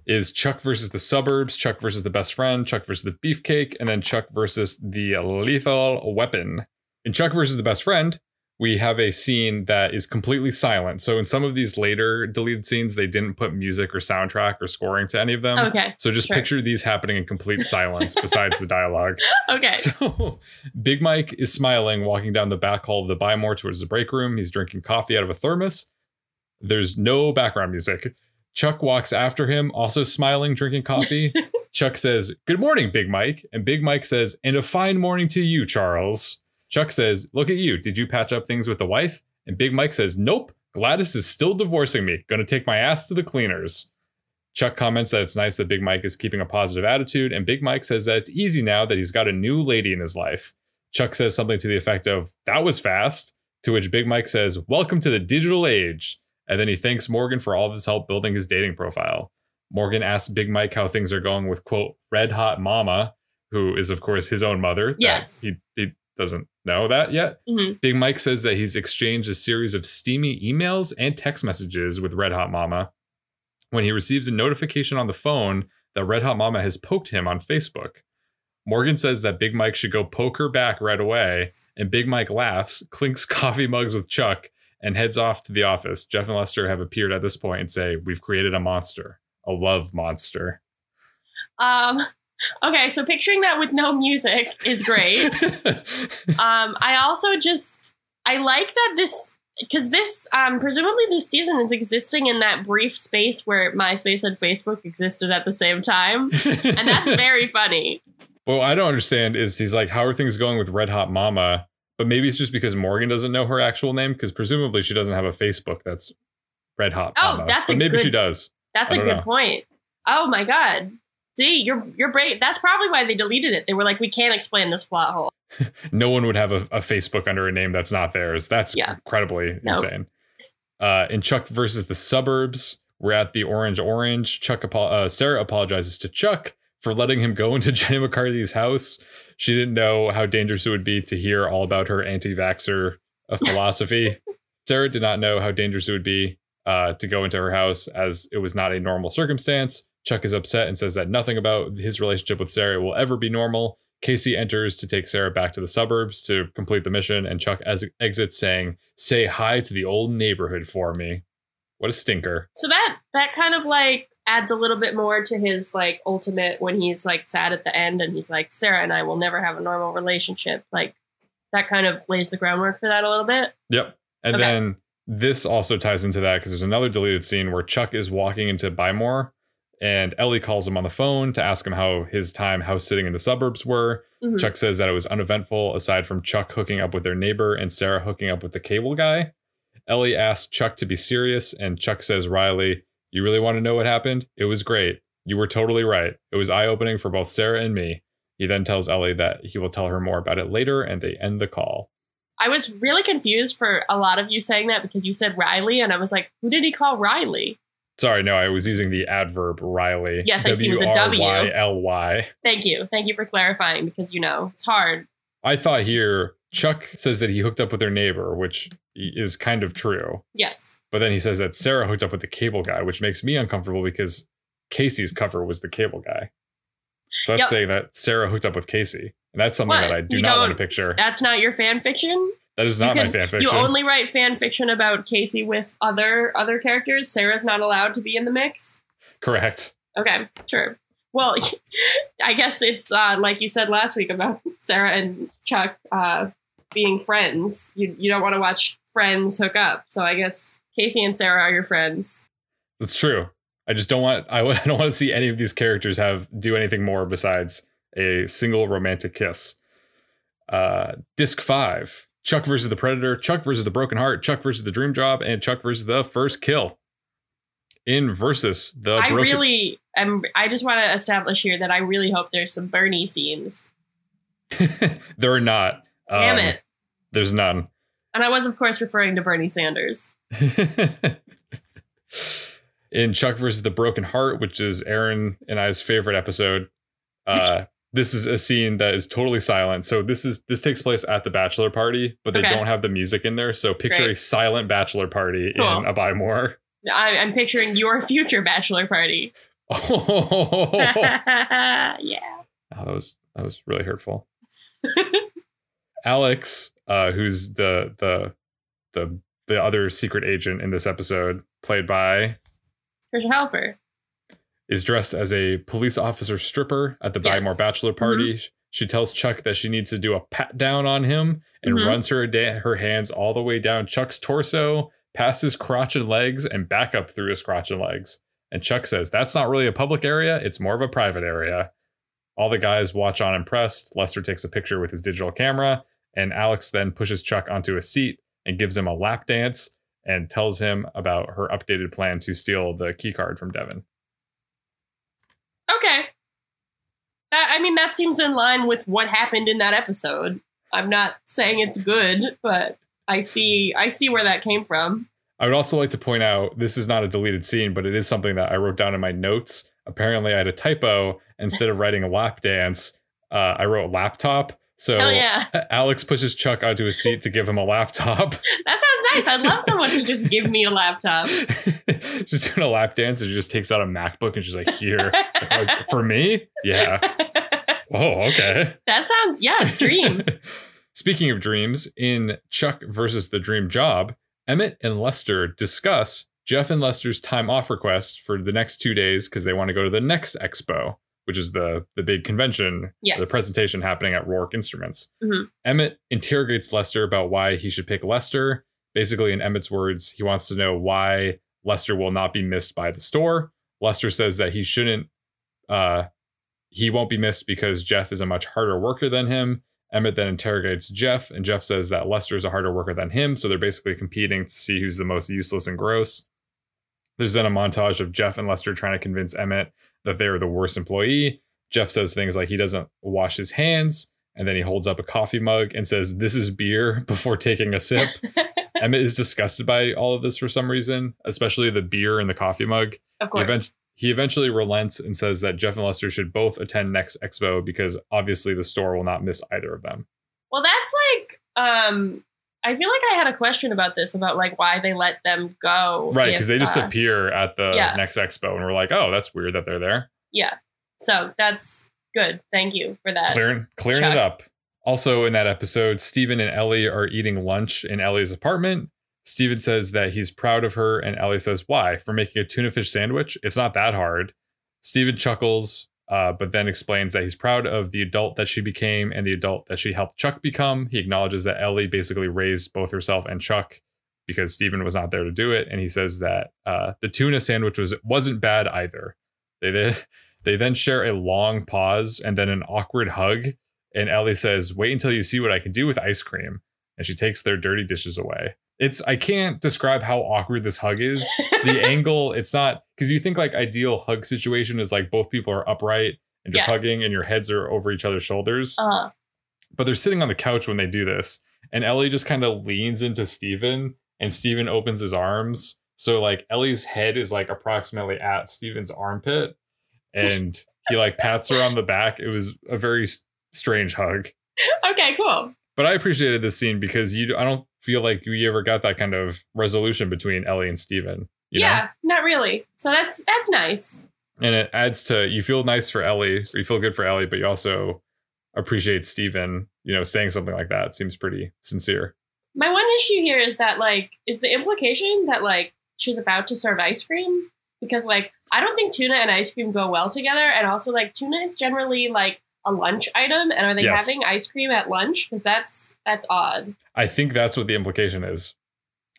is Chuck versus the suburbs, Chuck versus the best friend, Chuck versus the beefcake, and then Chuck versus the lethal weapon. In Chuck versus the best friend, we have a scene that is completely silent. So in some of these later deleted scenes, they didn't put music or soundtrack or scoring to any of them. okay. So just Sure. picture these happening in complete silence besides the dialogue. Okay. So Big Mike is smiling, walking down the back hall of the Buy More towards the break room. He's drinking coffee out of a thermos. There's no background music. Chuck walks after him, also smiling, drinking coffee. Chuck says, Good morning, Big Mike. And Big Mike says, And a fine morning to you, Charles. Chuck says, Look at you. Did you patch up things with the wife? And Big Mike says, Nope. Gladys is still divorcing me. Gonna take my ass to the cleaners. Chuck comments that it's nice that Big Mike is keeping a positive attitude, and Big Mike says that it's easy now that he's got a new lady in his life. Chuck says something to the effect of, That was fast. To which Big Mike says, Welcome to the digital age. And then he thanks Morgan for all of his help building his dating profile. Morgan asks Big Mike how things are going with, quote, Red Hot Mama, who is, of course, his own mother. Yes. He, he doesn't know that yet. hmm Big Mike says that he's exchanged a series of steamy emails and text messages with Red Hot Mama when he receives a notification on the phone that Red Hot Mama has poked him on Facebook. Morgan says that Big Mike should go poke her back right away, and Big Mike laughs, clinks coffee mugs with Chuck, and heads off to the office. Jeff and Lester have appeared at this point and say, We've created a monster, a love monster. Um, okay, so picturing that with no music is great. um, I also just I like that this because this um, presumably this season is existing in that brief space where MySpace and Facebook existed at the same time, and that's very funny. Well, I don't understand is he's like, how are things going with Red Hot Mama? But maybe it's just because Morgan doesn't know her actual name because presumably she doesn't have a Facebook that's Red Hot Oh, Mama. that's but a maybe good- she does. That's a good know. point. Oh my god. See, you're you're brave. That's probably why they deleted it. They were like, we can't explain this plot hole. no one would have a, a, Facebook under a name that's not theirs. That's Yeah. incredibly No. insane. Uh, in Chuck versus the suburbs, we're at the Orange Orange. Chuck, apo- uh, Sarah apologizes to Chuck for letting him go into Jenny McCarthy's house. She didn't know how dangerous it would be to hear all about her anti-vaxxer uh, philosophy. Sarah did not know how dangerous it would be uh, to go into her house as it was not a normal circumstance. Chuck is upset and says that nothing about his relationship with Sarah will ever be normal. Casey enters to take Sarah back to the suburbs to complete the mission, and Chuck as- exits saying, Say hi to the old neighborhood for me. What a stinker. So that that kind of like adds a little bit more to his like ultimate when he's like sad at the end and he's like Sarah and I will never have a normal relationship. Like that kind of lays the groundwork for that a little bit. Yep. And Okay. then this also ties into that because there's another deleted scene where Chuck is walking into Buy More and Ellie calls him on the phone to ask him how his time house sitting in the suburbs were. Mhm. Chuck says that it was uneventful aside from Chuck hooking up with their neighbor and Sarah hooking up with the cable guy. Ellie asks Chuck to be serious, and Chuck says, Riley, you really want to know what happened? It was great. You were totally right. It was eye opening for both Sarah and me. He then tells Ellie that he will tell her more about it later, and they end the call. I was really confused for a lot of you saying that because you said Riley and I was like, who did he call Riley? Sorry, no, I was using the adverb Riley. Yes, I see the W. W-R-Y-L-Y. Thank you. Thank you for clarifying because you know, it's hard. I thought here Chuck says that he hooked up with their neighbor, which is kind of true. Yes. But then he says that Sarah hooked up with the cable guy, which makes me uncomfortable because Casey's cover was the cable guy. So that's Yep. saying that Sarah hooked up with Casey. And that's something What? that I do You not want to picture. That's not your fan fiction? That is not my can- fan fiction. You only write fan fiction about Casey with other other characters. Sarah's not allowed to be in the mix. Correct. Okay, sure. Well, I guess it's uh, like you said last week about Sarah and Chuck uh, being friends. You you don't want to watch friends hook up, so I guess Casey and Sarah are your friends. That's true. I just don't want I, I don't want to see any of these characters have do anything more besides a single romantic kiss. Uh disc 5. Chuck versus the Predator, Chuck versus the Broken Heart, Chuck versus the Dream Job and Chuck versus the First Kill. In versus the I Broken really am. I just want to establish here that I really hope there's some Bernie scenes. there are not. Damn Um, it! There's none. And I was, of course, referring to Bernie Sanders. in Chuck versus the Broken Heart, which is Erin and I's favorite episode. Uh, this is a scene that is totally silent. So this is this takes place at the bachelor party, but they Okay. don't have the music in there. So picture Great. a silent bachelor party Cool. in a Buy More. I, I'm picturing your future bachelor party. Oh, yeah. that was that was really hurtful. Alex, uh, who's the the the the other secret agent in this episode, played by Tricia Helfer. Is dressed as a police officer stripper at the Yes. Mm-hmm. Buy More bachelor party. She tells Chuck that she needs to do a pat down on him and Mhm. runs her da- her hands all the way down Chuck's torso, past his crotch and legs, and back up through his crotch and legs. And Chuck says that's not really a public area; it's more of a private area. All the guys watch on impressed. Lester takes a picture with his digital camera, and Alex then pushes Chuck onto a seat and gives him a lap dance and tells him about her updated plan to steal the key card from Devon. Okay. That, I mean, that seems in line with what happened in that episode. I'm not saying it's good, but I see I see where that came from. I would also like to point out this is not a deleted scene, but it is something that I wrote down in my notes. Apparently, I had a typo. Instead of writing a lap dance, uh, I wrote laptop. So yeah. Alex pushes Chuck onto a seat to give him a laptop. That sounds nice. I'd love someone to just give me a laptop. she's doing a lap dance, and she just takes out a MacBook and she's like, "Here, was- for me, yeah." Oh, okay. that sounds yeah, dream. Speaking of dreams, in Chuck versus the Dream Job, Emmett and Lester discuss Jeff and Lester's time off request for the next two days because they want to go to the next expo, which is the the big convention, Yes. the presentation happening at Roark Instruments. Mhm. Emmett interrogates Lester about why he should pick Lester. Basically, in Emmett's words, he wants to know why Lester will not be missed by the store. Lester says that he shouldn't, uh, he won't be missed because Jeff is a much harder worker than him. Emmett then interrogates Jeff, and Jeff says that Lester is a harder worker than him, so they're basically competing to see who's the most useless and gross. There's then a montage of Jeff and Lester trying to convince Emmett that they are the worst employee. Jeff says things like he doesn't wash his hands, and then he holds up a coffee mug and says, This is beer before taking a sip. Emmett is disgusted by all of this for some reason, especially the beer and the coffee mug. of He, course. event- he eventually relents and says that Jeff and Lester should both attend next expo because obviously the store will not miss either of them. Well, that's like um I feel like I had a question about this about like why they let them go. Right, because they just uh, appear at the yeah. next expo and we're like, oh, that's weird that they're there. yeah. So that's good. Thank you for that. Clearing clearing Chuck. it up. Also in that episode, Steven and Ellie are eating lunch in Ellie's apartment. Steven says that he's proud of her, and Ellie says, Why? For making a tuna fish sandwich? It's not that hard. Steven chuckles, uh, but then explains that he's proud of the adult that she became and the adult that she helped Chuck become. He acknowledges that Ellie basically raised both herself and Chuck because Steven was not there to do it. And he says that uh, the tuna sandwich was wasn't bad either. They then they then share a long pause and then an awkward hug. And Ellie says, "Wait until you see what I can do with ice cream." And she takes their dirty dishes away. It's I can't describe how awkward this hug is. The angle, it's not because you think like ideal hug situation is like both people are upright and you're Yes. hugging and your heads are over each other's shoulders. Uh but they're sitting on the couch when they do this. And Ellie just kind of leans into Steven and Steven opens his arms. So like Ellie's head is like approximately at Steven's armpit and he like pats her on the back. It was a very strange hug. okay, cool. But I appreciated this scene because you I don't feel like we ever got that kind of resolution between Ellie and Steven. You know? yeah, not really. So that's that's nice. And it adds to you feel nice for Ellie, you feel good for Ellie, but you also appreciate Steven, you know, saying something like that. It seems pretty sincere. My one issue here is that like is the implication that like she's about to serve ice cream because like I don't think tuna and ice cream go well together and also like tuna is generally like a lunch item and are they Yes. having ice cream at lunch because that's that's odd. I think that's what the implication is.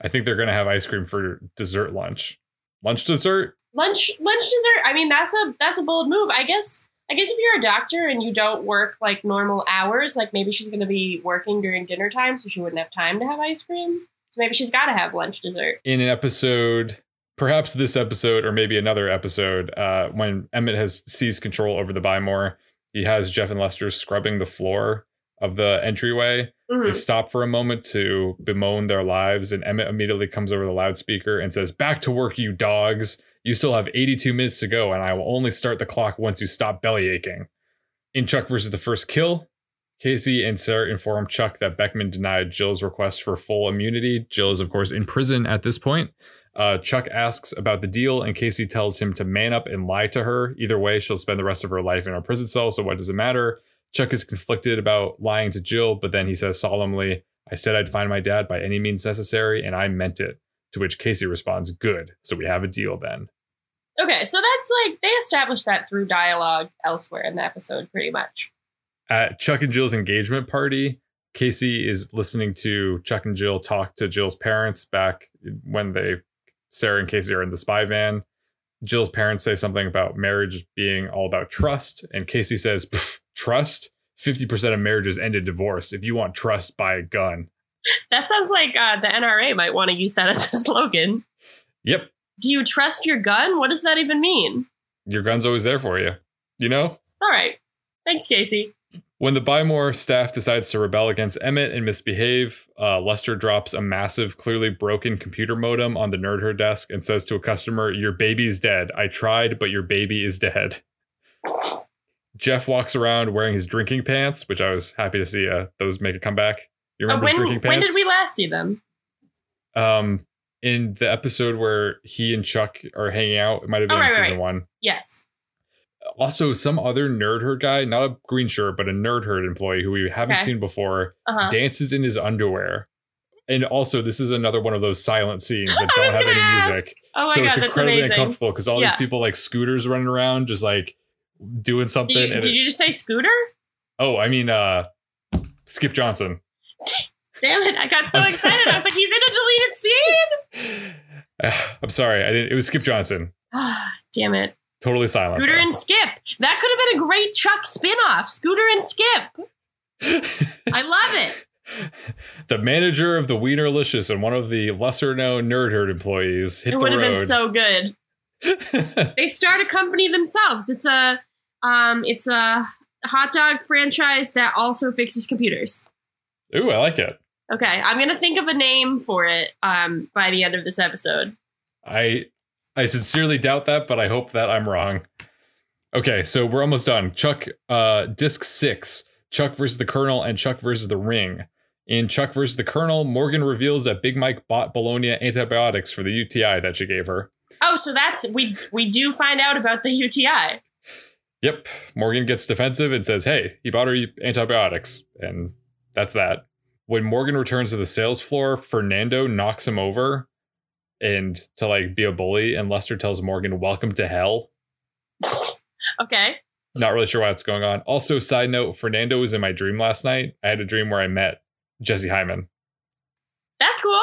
I think they're going to have ice cream for dessert lunch. Lunch dessert? Lunch lunch dessert. I mean that's a that's a bold move. I guess I guess if you're a doctor and you don't work like normal hours, like maybe she's going to be working during dinner time so she wouldn't have time to have ice cream. So maybe she's got to have lunch dessert. In an episode, perhaps this episode or maybe another episode, uh, when Emmett has seized control over the Buy More, he has Jeff and Lester scrubbing the floor of the entryway. Mhm. They stop for a moment to bemoan their lives, and Emmett immediately comes over the loudspeaker and says, Back to work, you dogs. You still have 82 minutes to go, and I will only start the clock once you stop belly aching. In Chuck versus the First Kill, Casey and Sarah inform Chuck that Beckman denied Jill's request for full immunity. Jill is, of course, in prison at this point. Uh, Chuck asks about the deal, and Casey tells him to man up and lie to her. Either way, she'll spend the rest of her life in a prison cell, so what does it matter? Chuck is conflicted about lying to Jill, but then he says solemnly, I said I'd find my dad by any means necessary, and I meant it. To which Casey responds, Good, so we have a deal then. Okay, so that's like they established that through dialogue elsewhere in the episode, pretty much. At Chuck and Jill's engagement party, Casey is listening to Chuck and Jill talk to Jill's parents back when they, Sarah and Casey are in the spy van. Jill's parents say something about marriage being all about trust, and Casey says, "Pff, Trust? 50% of marriages end in divorce. If you want trust, buy a gun. That sounds like uh, the NRA might want to use that as a slogan. Yep, Do you trust your gun? What does that even mean? your gun's always there for you. You know? All right. Thanks, Casey. When the Buy More staff decides to rebel against Emmett and misbehave, uh, Lester drops a massive, clearly broken computer modem on the Nerd Herd desk and says to a customer, Your baby's dead. I tried, but your baby is dead. Jeff walks around wearing his drinking pants, which I was happy to see uh, those make a comeback. You Uh, remember his when drinking when did we last see them? um, in the episode where he and Chuck are hanging out, it might have been Oh, right, in season right. one. Yes. Also, some other Nerd Herd guy, not a green shirt, but a Nerd Herd employee who we haven't Okay. seen before, Uh huh. dances in his underwear. And also, this is another one of those silent scenes that don't have any ask. music. Oh my so god, it's incredibly amazing. uncomfortable because all Yeah. these people like scooters running around, just like doing something. Did, you, did it- you just say scooter? oh, I mean, uh, Skip Johnson. Damn it! I got so I'm excited. I was like, he's in a deleted scene. I'm sorry, I didn't. It was Skip Johnson. Ah, Damn it! Totally silent. Scooter though. and Skip. That could have been a great Chuck spin-off. Scooter and Skip. I love it. the manager of the Wienerlicious and one of the lesser known Nerd Herd employees hit It the would have road. been so good. They start a company themselves. It's a um, it's a hot dog franchise that also fixes computers. Ooh, I like it. Okay, I'm gonna think of a name for it um, by the end of this episode. I I sincerely doubt that, but I hope that I'm wrong. Okay, so we're almost done. Chuck, uh, disc six: Chuck versus the Colonel and Chuck versus the Ring. In Chuck versus the Colonel, Morgan reveals that Big Mike bought Bolonia antibiotics for the UTI that she gave her. Oh, so that's we we do find out about the UTI. Yep, Morgan gets defensive and says, "Hey, he bought her antibiotics," and that's that. When Morgan returns to the sales floor, Fernando knocks him over and to like be a bully, and Lester tells Morgan, "Welcome to hell." Okay. Not really sure why that's going on. Also, side note, Fernando was in my dream last night. I had a dream where I met Jesse Heiman. That's cool.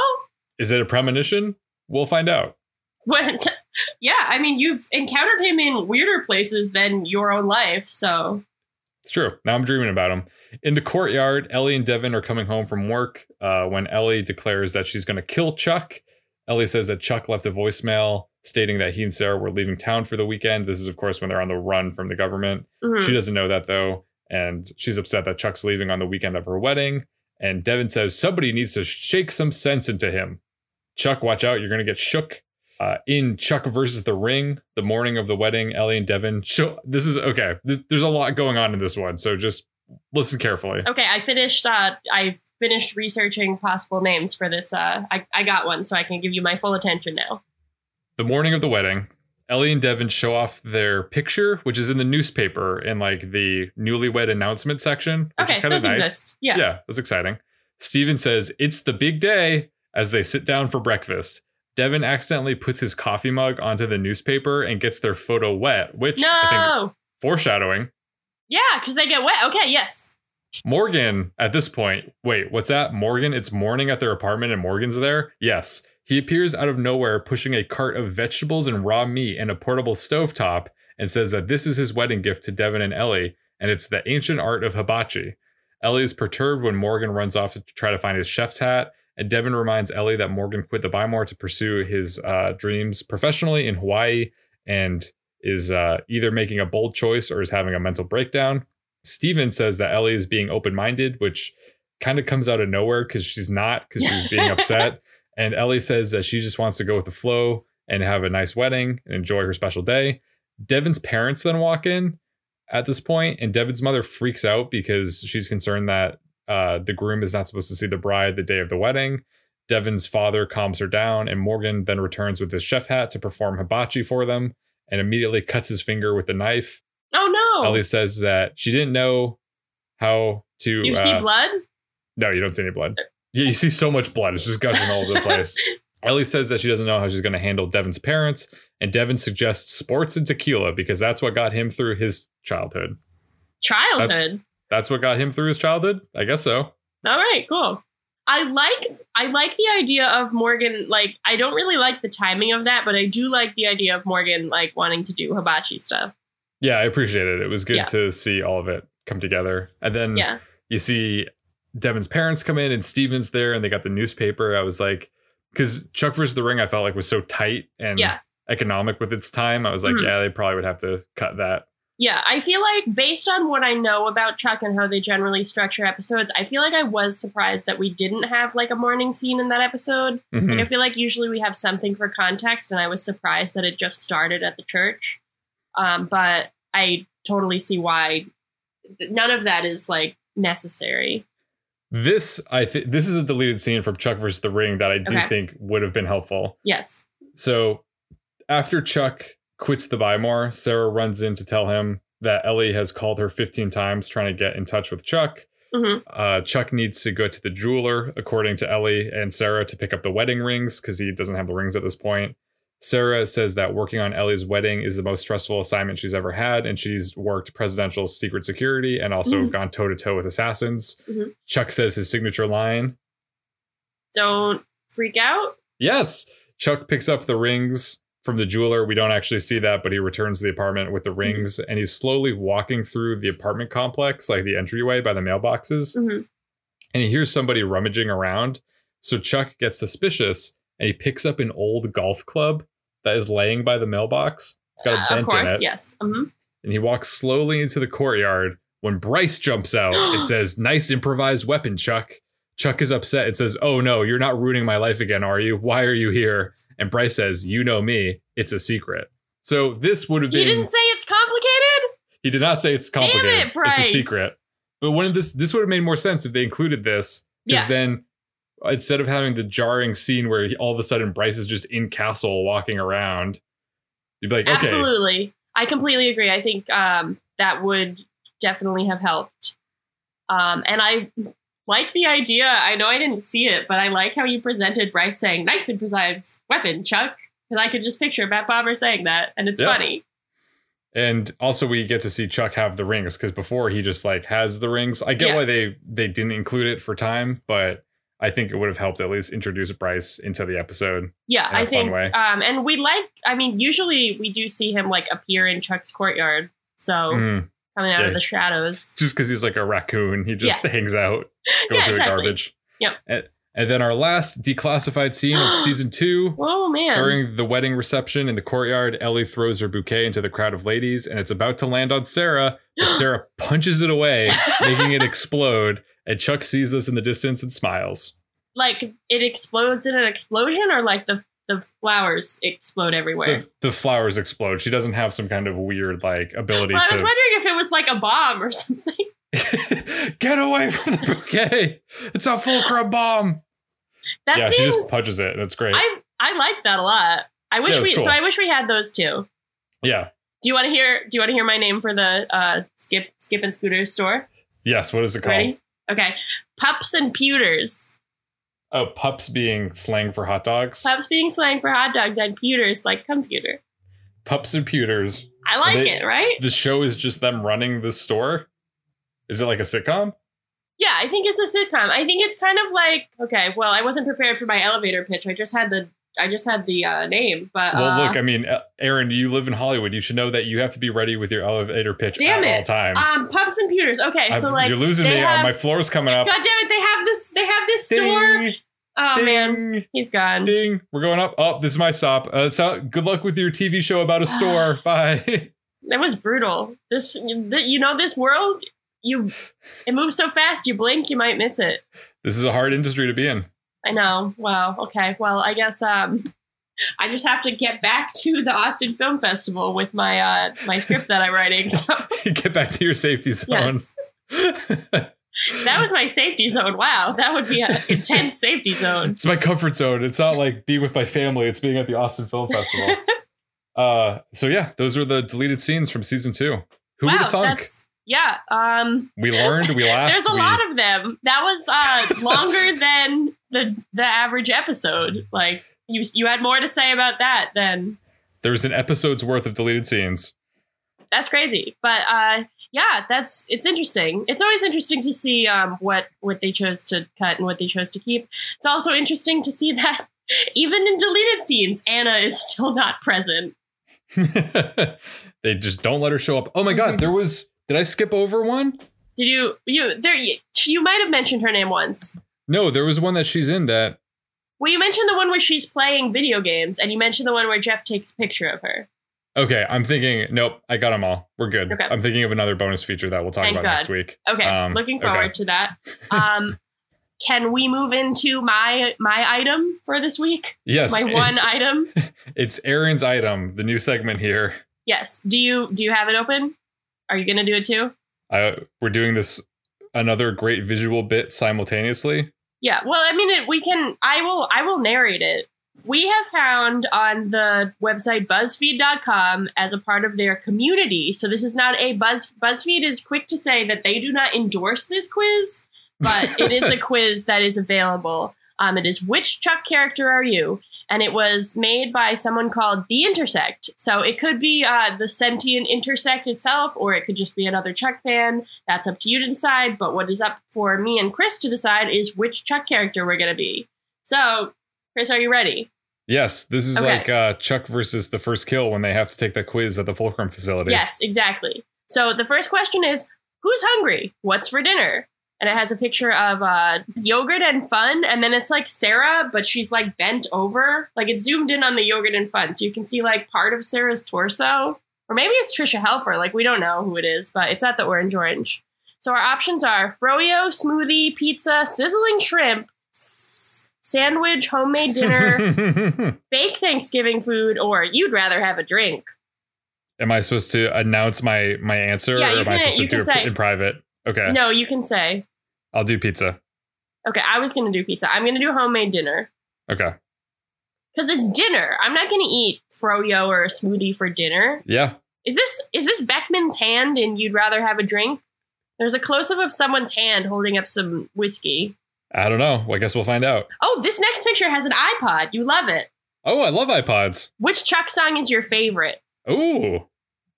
Is it a premonition? We'll find out. Yeah, I mean, you've encountered him in weirder places than your own life, so It's true. Now I'm dreaming about him. In the courtyard, Ellie and Devon are coming home from work uh, when Ellie declares that she's going to kill Chuck. Ellie says that Chuck left a voicemail stating that he and Sarah were leaving town for the weekend. This is, of course, when they're on the run from the government. mhm. She doesn't know that though, and she's upset that Chuck's leaving on the weekend of her wedding. And Devon says somebody needs to shake some sense into him. Chuck, watch out! You're gonna get shook. Uh, in Chuck versus the Ring, the morning of the wedding, Ellie and Devon. Show, this is okay. This, there's a lot going on in this one, so just listen carefully. okay. I finished. Uh, I finished researching possible names for this. Uh, I I got one, so I can give you my full attention now. The morning of the wedding, Ellie and Devon show off their picture, which is in the newspaper in like the newlywed announcement section, which is kind of nice. exist. Yeah. Yeah, that's exciting. Steven says, It's the big day as they sit down for breakfast. Devon accidentally puts his coffee mug onto the newspaper and gets their photo wet, which I think No. foreshadowing. Yeah, because they get wet. Okay. Yes. Morgan, at this point, wait, what's that? Morgan, it's morning at their apartment and Morgan's there? Yes. He appears out of nowhere pushing a cart of vegetables and raw meat and a portable stovetop and says that this is his wedding gift to Devon and Ellie, and it's the ancient art of hibachi. Ellie is perturbed when Morgan runs off to try to find his chef's hat, and Devon reminds Ellie that Morgan quit the Buy More to pursue his uh, dreams professionally in Hawaii and is uh, either making a bold choice or is having a mental breakdown. Steven says that Ellie is being open minded, which kind of comes out of nowhere because she's not, because she's being upset. And Ellie says that she just wants to go with the flow and have a nice wedding and enjoy her special day. Devon's parents then walk in at this point, and Devon's mother freaks out because she's concerned that uh, the groom is not supposed to see the bride the day of the wedding. Devon's father calms her down, and Morgan then returns with his chef hat to perform hibachi for them and immediately cuts his finger with the knife. Oh no. Ellie says that she didn't know how to. You uh, see blood? no, you don't see any blood. Yeah, you see so much blood. It's just gushing all over the place. Ellie says that she doesn't know how she's going to handle Devon's parents, and Devon suggests sports and tequila because that's what got him through his childhood. Childhood. That's what got him through his childhood? I guess so. All right, cool. I like I like the idea of Morgan like I don't really like the timing of that, but I do like the idea of Morgan like wanting to do hibachi stuff. Yeah, I appreciate it. It was good Yeah. to see all of it come together. And then Yeah. you see Devon's parents come in and Steven's there and they got the newspaper. I was like, because Chuck versus the Ring, I felt like was so tight and Yeah. economic with its time. I was like, Mhm. yeah, they probably would have to cut that. Yeah, I feel like based on what I know about Chuck and how they generally structure episodes, I feel like I was surprised that we didn't have like a morning scene in that episode. Mhm. Like I feel like usually we have something for context, and I was surprised that it just started at the church. Um, but I totally see why none of that is like necessary. This I think this is a deleted scene from Chuck versus the Ring that I do Okay. think would have been helpful. Yes. So after Chuck quits the Buy More, Sarah runs in to tell him that Ellie has called her 15 times trying to get in touch with Chuck. hmm Uh, Chuck needs to go to the jeweler, according to Ellie and Sarah, to pick up the wedding rings because he doesn't have the rings at this point. Sarah says that working on Ellie's wedding is the most stressful assignment she's ever had, and she's worked presidential secret security and also Mhm. gone toe to toe with assassins. Mhm. Chuck says his signature line Don't freak out. Yes. Chuck picks up the rings from the jeweler. We don't actually see that, but he returns to the apartment with the rings and he's slowly walking through the apartment complex, like the entryway by the mailboxes. hmm And he hears somebody rummaging around. So Chuck gets suspicious and he picks up an old golf club that is laying by the mailbox. It's got a Uh, bent of course, in it. yes. hmm And he walks slowly into the courtyard. When Bryce jumps out, it says, Nice improvised weapon, Chuck. Chuck is upset. It says, Oh no, you're not ruining my life again, are you? Why are you here? And Bryce says, You know me. It's a secret. So this would have been. didn't say it's complicated. He did not say it's complicated. it, it's a secret. But when this this would have made more sense if they included this, because Yeah. then instead of having the jarring scene where he, all of a sudden Bryce is just in castle walking around, you'd be like, okay, Absolutely. I completely agree. I think um, that would definitely have helped. Um, and I like the idea. I know I didn't see it, but I like how you presented Bryce saying, nice improvised weapon, Chuck. Because I could just picture Matt Bomer saying that, and it's Yeah. funny. and also we get to see Chuck have the rings because before he just like has the rings. I get Yeah. why they they didn't include it for time, but I think it would have helped at least introduce Bryce into the episode. Yeah, I think. Um, and we like, I mean, usually we do see him like appear in Chuck's courtyard. So Mm. Coming out Yeah. of the shadows. Just because he's like a raccoon, he just hangs out, go Yeah, through exactly. the garbage. Yep. And, and then our last declassified scene of season two. Oh, man. During the wedding reception in the courtyard, Ellie throws her bouquet into the crowd of ladies, and it's about to land on Sarah, but Sarah punches it away, making it explode. And Chuck sees this in the distance and smiles. like it explodes in an explosion, or like the, the flowers explode everywhere? The, the flowers explode. She doesn't have some kind of weird like ability Well, I was to wondering if it was like a bomb or something. get away from the bouquet. It's a fulcrum bomb. That yeah, she just punches it, and it's great. I I like that a lot. I wish Yeah, we. cool. So I wish we had those too. yeah. Do you want to hear? Do you want to hear my name for the uh, Skip Skip and Scooter store? Yes. What is it called? Ready? Okay, Pups and Pewters. Oh, pups being slang for hot dogs. Pups being slang for hot dogs and pewters like computer. Pups and pewters. I like They- it, right? The show is just them running the store. Is it like a sitcom? Yeah, I think it's a sitcom. I think it's kind of like okay. Well, I wasn't prepared for my elevator pitch. I just had the I just had the uh, name, but Well, uh, look, I mean, uh, Erin, you live in Hollywood. You should know that you have to be ready with your elevator pitch Damn at it. all times. um, pups and pewters. Okay, so I'm- like you're losing me. Have, my floor's coming up. God damn it! They have this. They have this store. Oh ding, man, he's gone. ding. We're going up. Oh, this is my stop. Uh, so, good luck with your TV show about a store. Bye. That was brutal. This, th- you know, this world, you, it moves so fast. You blink, you might miss it. this is a hard industry to be in. I know. Wow. Okay. Well, I guess um, I just have to get back to the Austin Film Festival with my uh my script that I'm writing. So Get back to your safety zone. yes, that was my safety zone. Wow, that would be an intense safety zone. it's my comfort zone. It's not like being with my family. It's being at the Austin Film Festival. uh, so yeah, those are the deleted scenes from season two. Who would have thunk? that's yeah. Um, We learned. We laughed. there's a we- lot of them. That was uh longer than the the average episode. Like you you had more to say about that than There was an episode's worth of deleted scenes. that's crazy. But uh, yeah, that's it's interesting. It's always interesting to see um, what what they chose to cut and what they chose to keep. It's also interesting to see that even in deleted scenes, Anna is still not present. they just don't let her show up. Oh my god, there was. Did I skip over one? Did you you there you, you might have mentioned her name once. No, there was one that she's in that. Well, you mentioned the one where she's playing video games, and you mentioned the one where Jeff takes a picture of her. Okay, I'm thinking. Nope, I got them all. We're good. Okay. I'm thinking of another bonus feature that we'll talk Thank about God. next week. Okay, Um, looking okay. forward to that. Um, can we move into my my item for this week? Yes, My one item. it's Erin's item, the new segment here. Yes. Do you do you have it open? Are you gonna do it too? Uh, we're doing this another great visual bit simultaneously. Yeah. Well, I mean, it, we can. I will. I will narrate it. We have found on the website BuzzFeed.com as a part of their community. So this is not a Buzz. BuzzFeed is quick to say that they do not endorse this quiz, but it is a quiz that is available. Um, it is which Chuck character are you? And it was made by someone called The Intersect. So it could be uh, the sentient Intersect itself, or it could just be another Chuck fan. That's up to you to decide. But what is up for me and Chris to decide is which Chuck character we're going to be. So, Chris, are you ready? Yes, this is Okay. like uh, Chuck versus the first kill when they have to take that quiz at the Fulcrum facility. Yes, exactly. So the first question is Who's hungry? What's for dinner? And it has a picture of uh, yogurt and fun, and then it's like Sarah, but she's like bent over. Like it's zoomed in on the yogurt and fun, so you can see like part of Sarah's torso, or maybe it's Tricia Helfer. Like we don't know who it is, but it's at the orange orange. So our options are froyo, smoothie, pizza, sizzling shrimp, s- sandwich, homemade dinner, fake Thanksgiving food, or you'd rather have a drink. am I supposed to announce my my answer, Yeah, or am I supposed to do can it say- in private? Okay, No, you can say. I'll do pizza. Okay, I was gonna do pizza. I'm gonna do homemade dinner. Okay, Because it's dinner. I'm not gonna eat froyo or a smoothie for dinner. yeah. Is this is this Beckman's hand and you'd rather have a drink? There's a close up of someone's hand holding up some whiskey. I don't know. I guess we'll find out. Oh, this next picture has an iPod. You love it. Oh, I love iPods. Which Chuck song is your favorite? Ooh,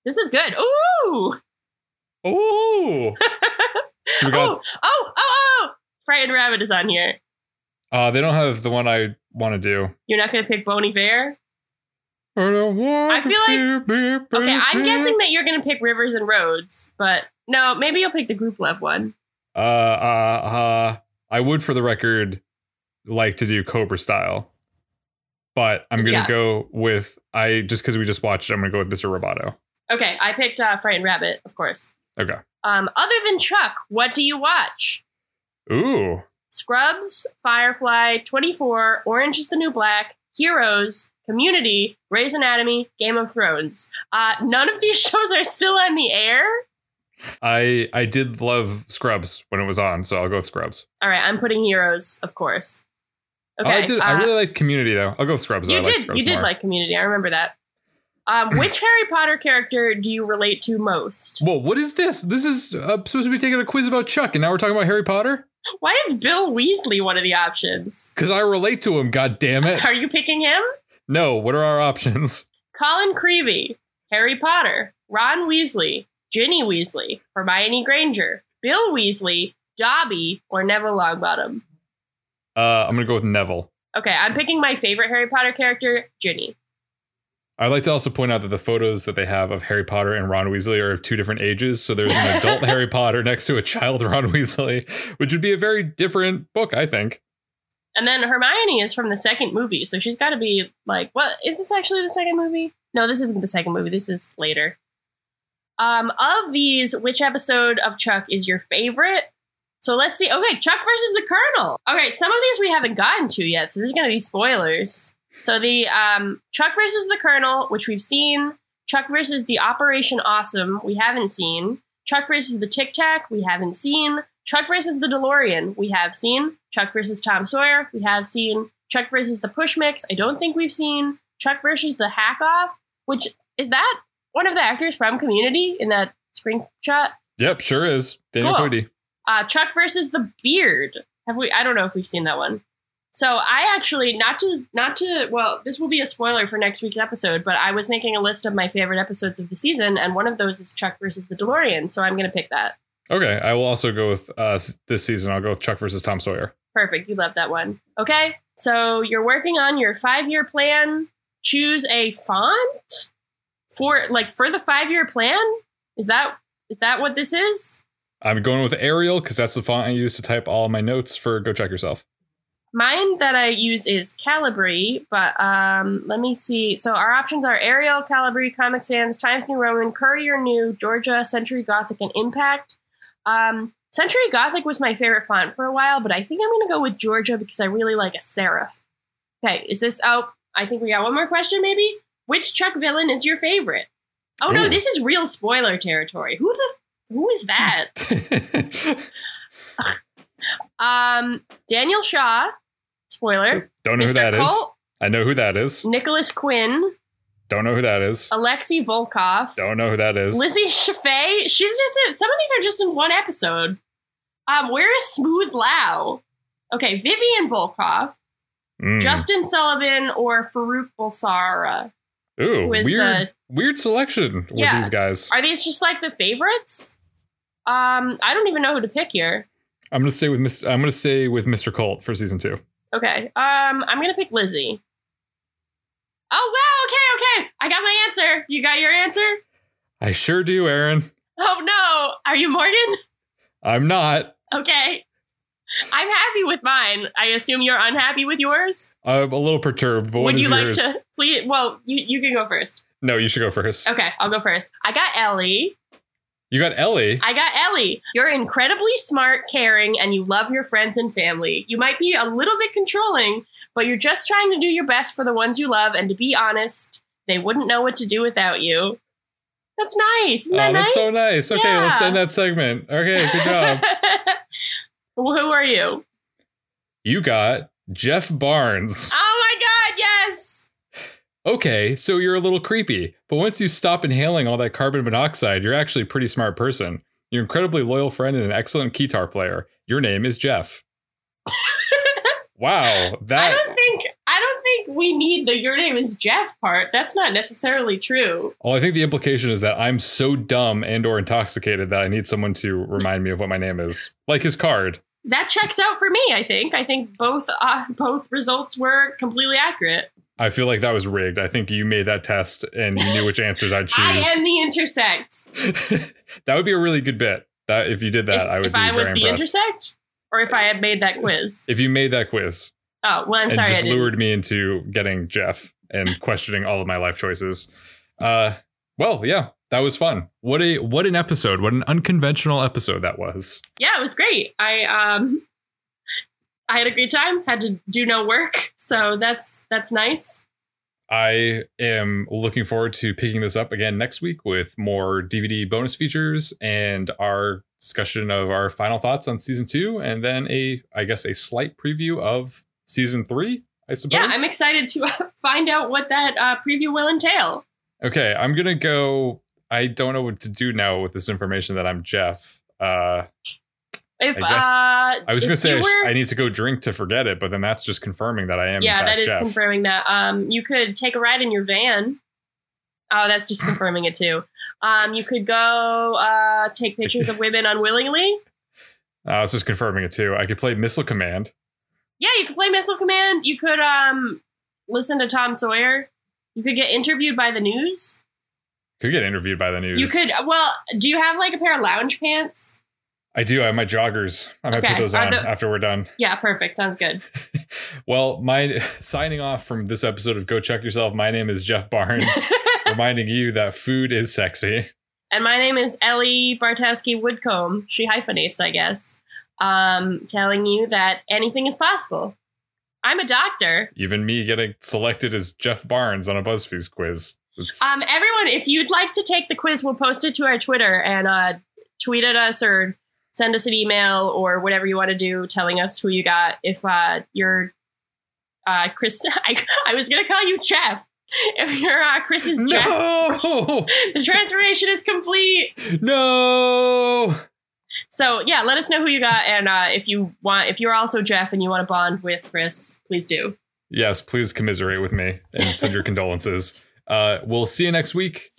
This is good. Ooh. Ooh. so we got. oh, oh, oh, oh. Frightened Rabbit is on here. Uh, they don't have the one I want to do. You're not gonna pick Bon Iver? I don't want I feel like. Okay, I'm guessing that you're gonna pick Rivers and Roads, but no, maybe you'll pick the group love one. Uh, uh, uh, I would, for the record, like to do Cobra style, but I'm gonna Yeah. go with I just because we just watched. I'm gonna go with Mr. Roboto. Okay, I picked uh, Frightened Rabbit, of course. Okay. Um, other than Chuck, what do you watch? Ooh, Scrubs, Firefly, 24, Orange is the New Black, Heroes, Community, Grey's Anatomy, Game of Thrones. Uh, none of these shows are still on the air. I I did love Scrubs when it was on, so I'll go with Scrubs. All right, I'm putting Heroes, of course. Oh, Okay, I did. I uh, really liked Community though. I'll go with Scrubs. though. you I like did. Scrubs You did more. like Community. I remember that. Um, which Harry Potter character do you relate to most? Whoa, what is this? This is uh, supposed to be taking a quiz about Chuck, and now we're talking about Harry Potter. Why is Bill Weasley one of the options? Because I relate to him. God damn it! Are you picking him? No. What are our options? Colin Creevey, Harry Potter, Ron Weasley, Ginny Weasley, Hermione Granger, Bill Weasley, Dobby, or Neville Longbottom. Uh, I'm gonna go with Neville. Okay, I'm picking my favorite Harry Potter character, Ginny. I'd like to also point out that the photos that they have of Harry Potter and Ron Weasley are of two different ages. So there's an adult Harry Potter next to a child Ron Weasley, which would be a very different book, I think. And then Hermione is from the second movie, so she's got to be like, what? Is this actually the second movie? No, this isn't the second movie. This is later. Um, of these, which episode of Chuck is your favorite? So let's see. Okay, Chuck versus the Colonel. All right, some of these we haven't gotten to yet, so this is going to be spoilers. So the um, Chuck versus the Colonel, which we've seen. Chuck versus the Operation Awesome, we haven't seen. Chuck versus the Tic Tac, we haven't seen. Chuck versus the DeLorean, we have seen. Chuck versus Tom Sawyer, we have seen. Chuck versus the Push Mix, I don't think we've seen. Chuck versus the Hack Off, which is that one of the actors from Community in that screenshot? Yep, sure is. Daniel Cool. Cody. Uh, Chuck versus the Beard. Have we? I don't know if we've seen that one. So I actually not to not to well, this will be a spoiler for next week's episode, but I was making a list of my favorite episodes of the season, and one of those is Chuck versus the DeLorean. So I'm going to pick that. Okay, I will also go with uh, this season. I'll go with Chuck versus Tom Sawyer. Perfect. You love that one. Okay. So you're working on your five year plan. Choose a font for like for the five year plan. Is that is that what this is? I'm going with Arial because that's the font I use to type all my notes for Go Chuck Yourself. Mine that I use is Calibri, but um, let me see. So our options are Arial, Calibri, Comic Sans, Times New Roman, Courier New, Georgia, Century Gothic, and Impact. Um, Century Gothic was my favorite font for a while, but I think I'm going to go with Georgia because I really like a serif. Okay, is this? Oh, I think we got one more question, maybe. Which Chuck villain is your favorite? Oh no, this is real spoiler territory. Who the? Who is that? Um, Daniel Shaw. Spoiler. Don't know who Mr. that is. Colt, I know who that is. Nicholas Quinn, Don't know who that is. Alexei Volkoff, Don't know who that is. Lizzie Shafay. She's just in, some of these are just in one episode. Um, where is Smooth Lau? Okay, Vivian Volkoff, Mm. Justin Sullivan, or Farouk Bulsara. Ooh, weird, the- weird selection with Yeah. these guys. Are these just like the favorites? Um, I don't even know who to pick here. I'm gonna stay with Mr. I'm gonna stay with Mr. Colt for season two. Okay. Um, I'm gonna pick Lizzie. Oh wow, okay, okay. I got my answer. You got your answer? I sure do, Erin. Oh no. Are you Morgan? I'm not. Okay. I'm happy with mine. I assume you're unhappy with yours. I'm a little perturbed, but Would you like yours? to please? Well, you, you can go first. No, you should go first. Okay, I'll go first. I got Ellie. You got Ellie. I got Ellie. You're incredibly smart, caring, and you love your friends and family. You might be a little bit controlling, but you're just trying to do your best for the ones you love. And to be honest, they wouldn't know what to do without you. That's nice. Isn't that oh, that's nice? so nice. Okay, let's end that segment. Okay, good job. Well, Who are you? you got Jeff Barnes. Oh my god, yes! Okay, so you're a little creepy, but once you stop inhaling all that carbon monoxide, you're actually a pretty smart person. You're an incredibly loyal friend and an excellent guitar player. Your name is Jeff. wow, That I don't think I don't think we need the your name is Jeff part. That's not necessarily true. Well, I think the implication is that I'm so dumb and or intoxicated that I need someone to remind me of what my name is. Like his card. That checks out for me. I think. I think both uh, both results were completely accurate. I feel like that was rigged. I think you made that test and you knew which answers I'd choose. I am the intersect. that would be a really good bit. That if you did that, if I would if I was the impressed. intersect, or if I had made that quiz. if you made that quiz Oh well, I'm sorry. I just lured me into getting Jeff and questioning all of my life choices. Uh well, yeah, that was fun. What a what an episode. What an unconventional episode that was. Yeah, it was great. I um, I had a great time. Had to do no work, so that's that's nice. I am looking forward to picking this up again next week with more DVD bonus features and our discussion of our final thoughts on season two, and then a, I guess, a slight preview of season three. I suppose. Yeah, I'm excited to find out what that uh, preview will entail. okay, I'm gonna go. I don't know what to do now with this information that I'm Jeff. Uh, If I guess- uh, I was if gonna say I, were- I need to go drink to forget it, but then that's just confirming that I am. yeah, that is Jeff. confirming that. Um, you could take a ride in your van. Oh, that's just confirming it too. Um, you could go uh, take pictures of women unwillingly. Uh, it's just confirming it too. I could play Missile Command. Yeah, you could play Missile Command. You could um, listen to Tom Sawyer. You could get interviewed by the news. Could get interviewed by the news. You could. Well, do you have like a pair of lounge pants? I do. I have my joggers. I might Okay, put those on the- after we're done. Yeah, perfect. Sounds good. Well, my signing off from this episode of Go Chuck Yourself. My name is Jeff Barnes, reminding you that food is sexy. And my name is Ellie Bartowski Woodcomb. She hyphenates, I guess. Um, telling you that anything is possible. I'm a doctor. Even me getting selected as Jeff Barnes on a BuzzFeed quiz. It's, Um, everyone, if you'd like to take the quiz, we'll post it to our Twitter and uh, tweet at us or send us an email or whatever you want to do, telling us who you got. If uh, you're uh, Chris, I, I was gonna call you Jeff. If you're uh, Chris's Jeff, no, the transformation is complete. no. So yeah, let us know who you got, and uh, if you want, if you're also Jeff and you want to bond with Chris, please do. Yes, please commiserate with me and send your condolences. Uh, we'll see you next week.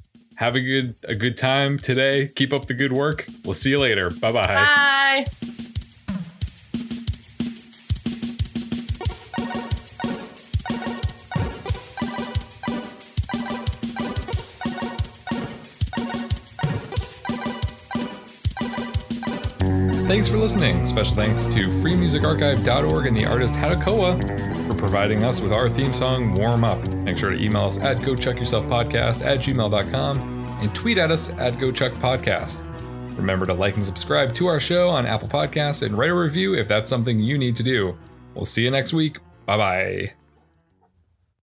Have a good a good time today. Keep up the good work. We'll see you later. Bye bye bye. Thanks for listening. Special thanks to freemusicarchive.org and the artist Hadakoa for providing us with our theme song, Warm Up. Make sure to email us at gochuckyourselfpodcast at gmail.com and tweet at us at gochuckpodcast. Remember to like and subscribe to our show on Apple Podcasts and write a review if that's something you need to do. We'll see you next week. Bye bye.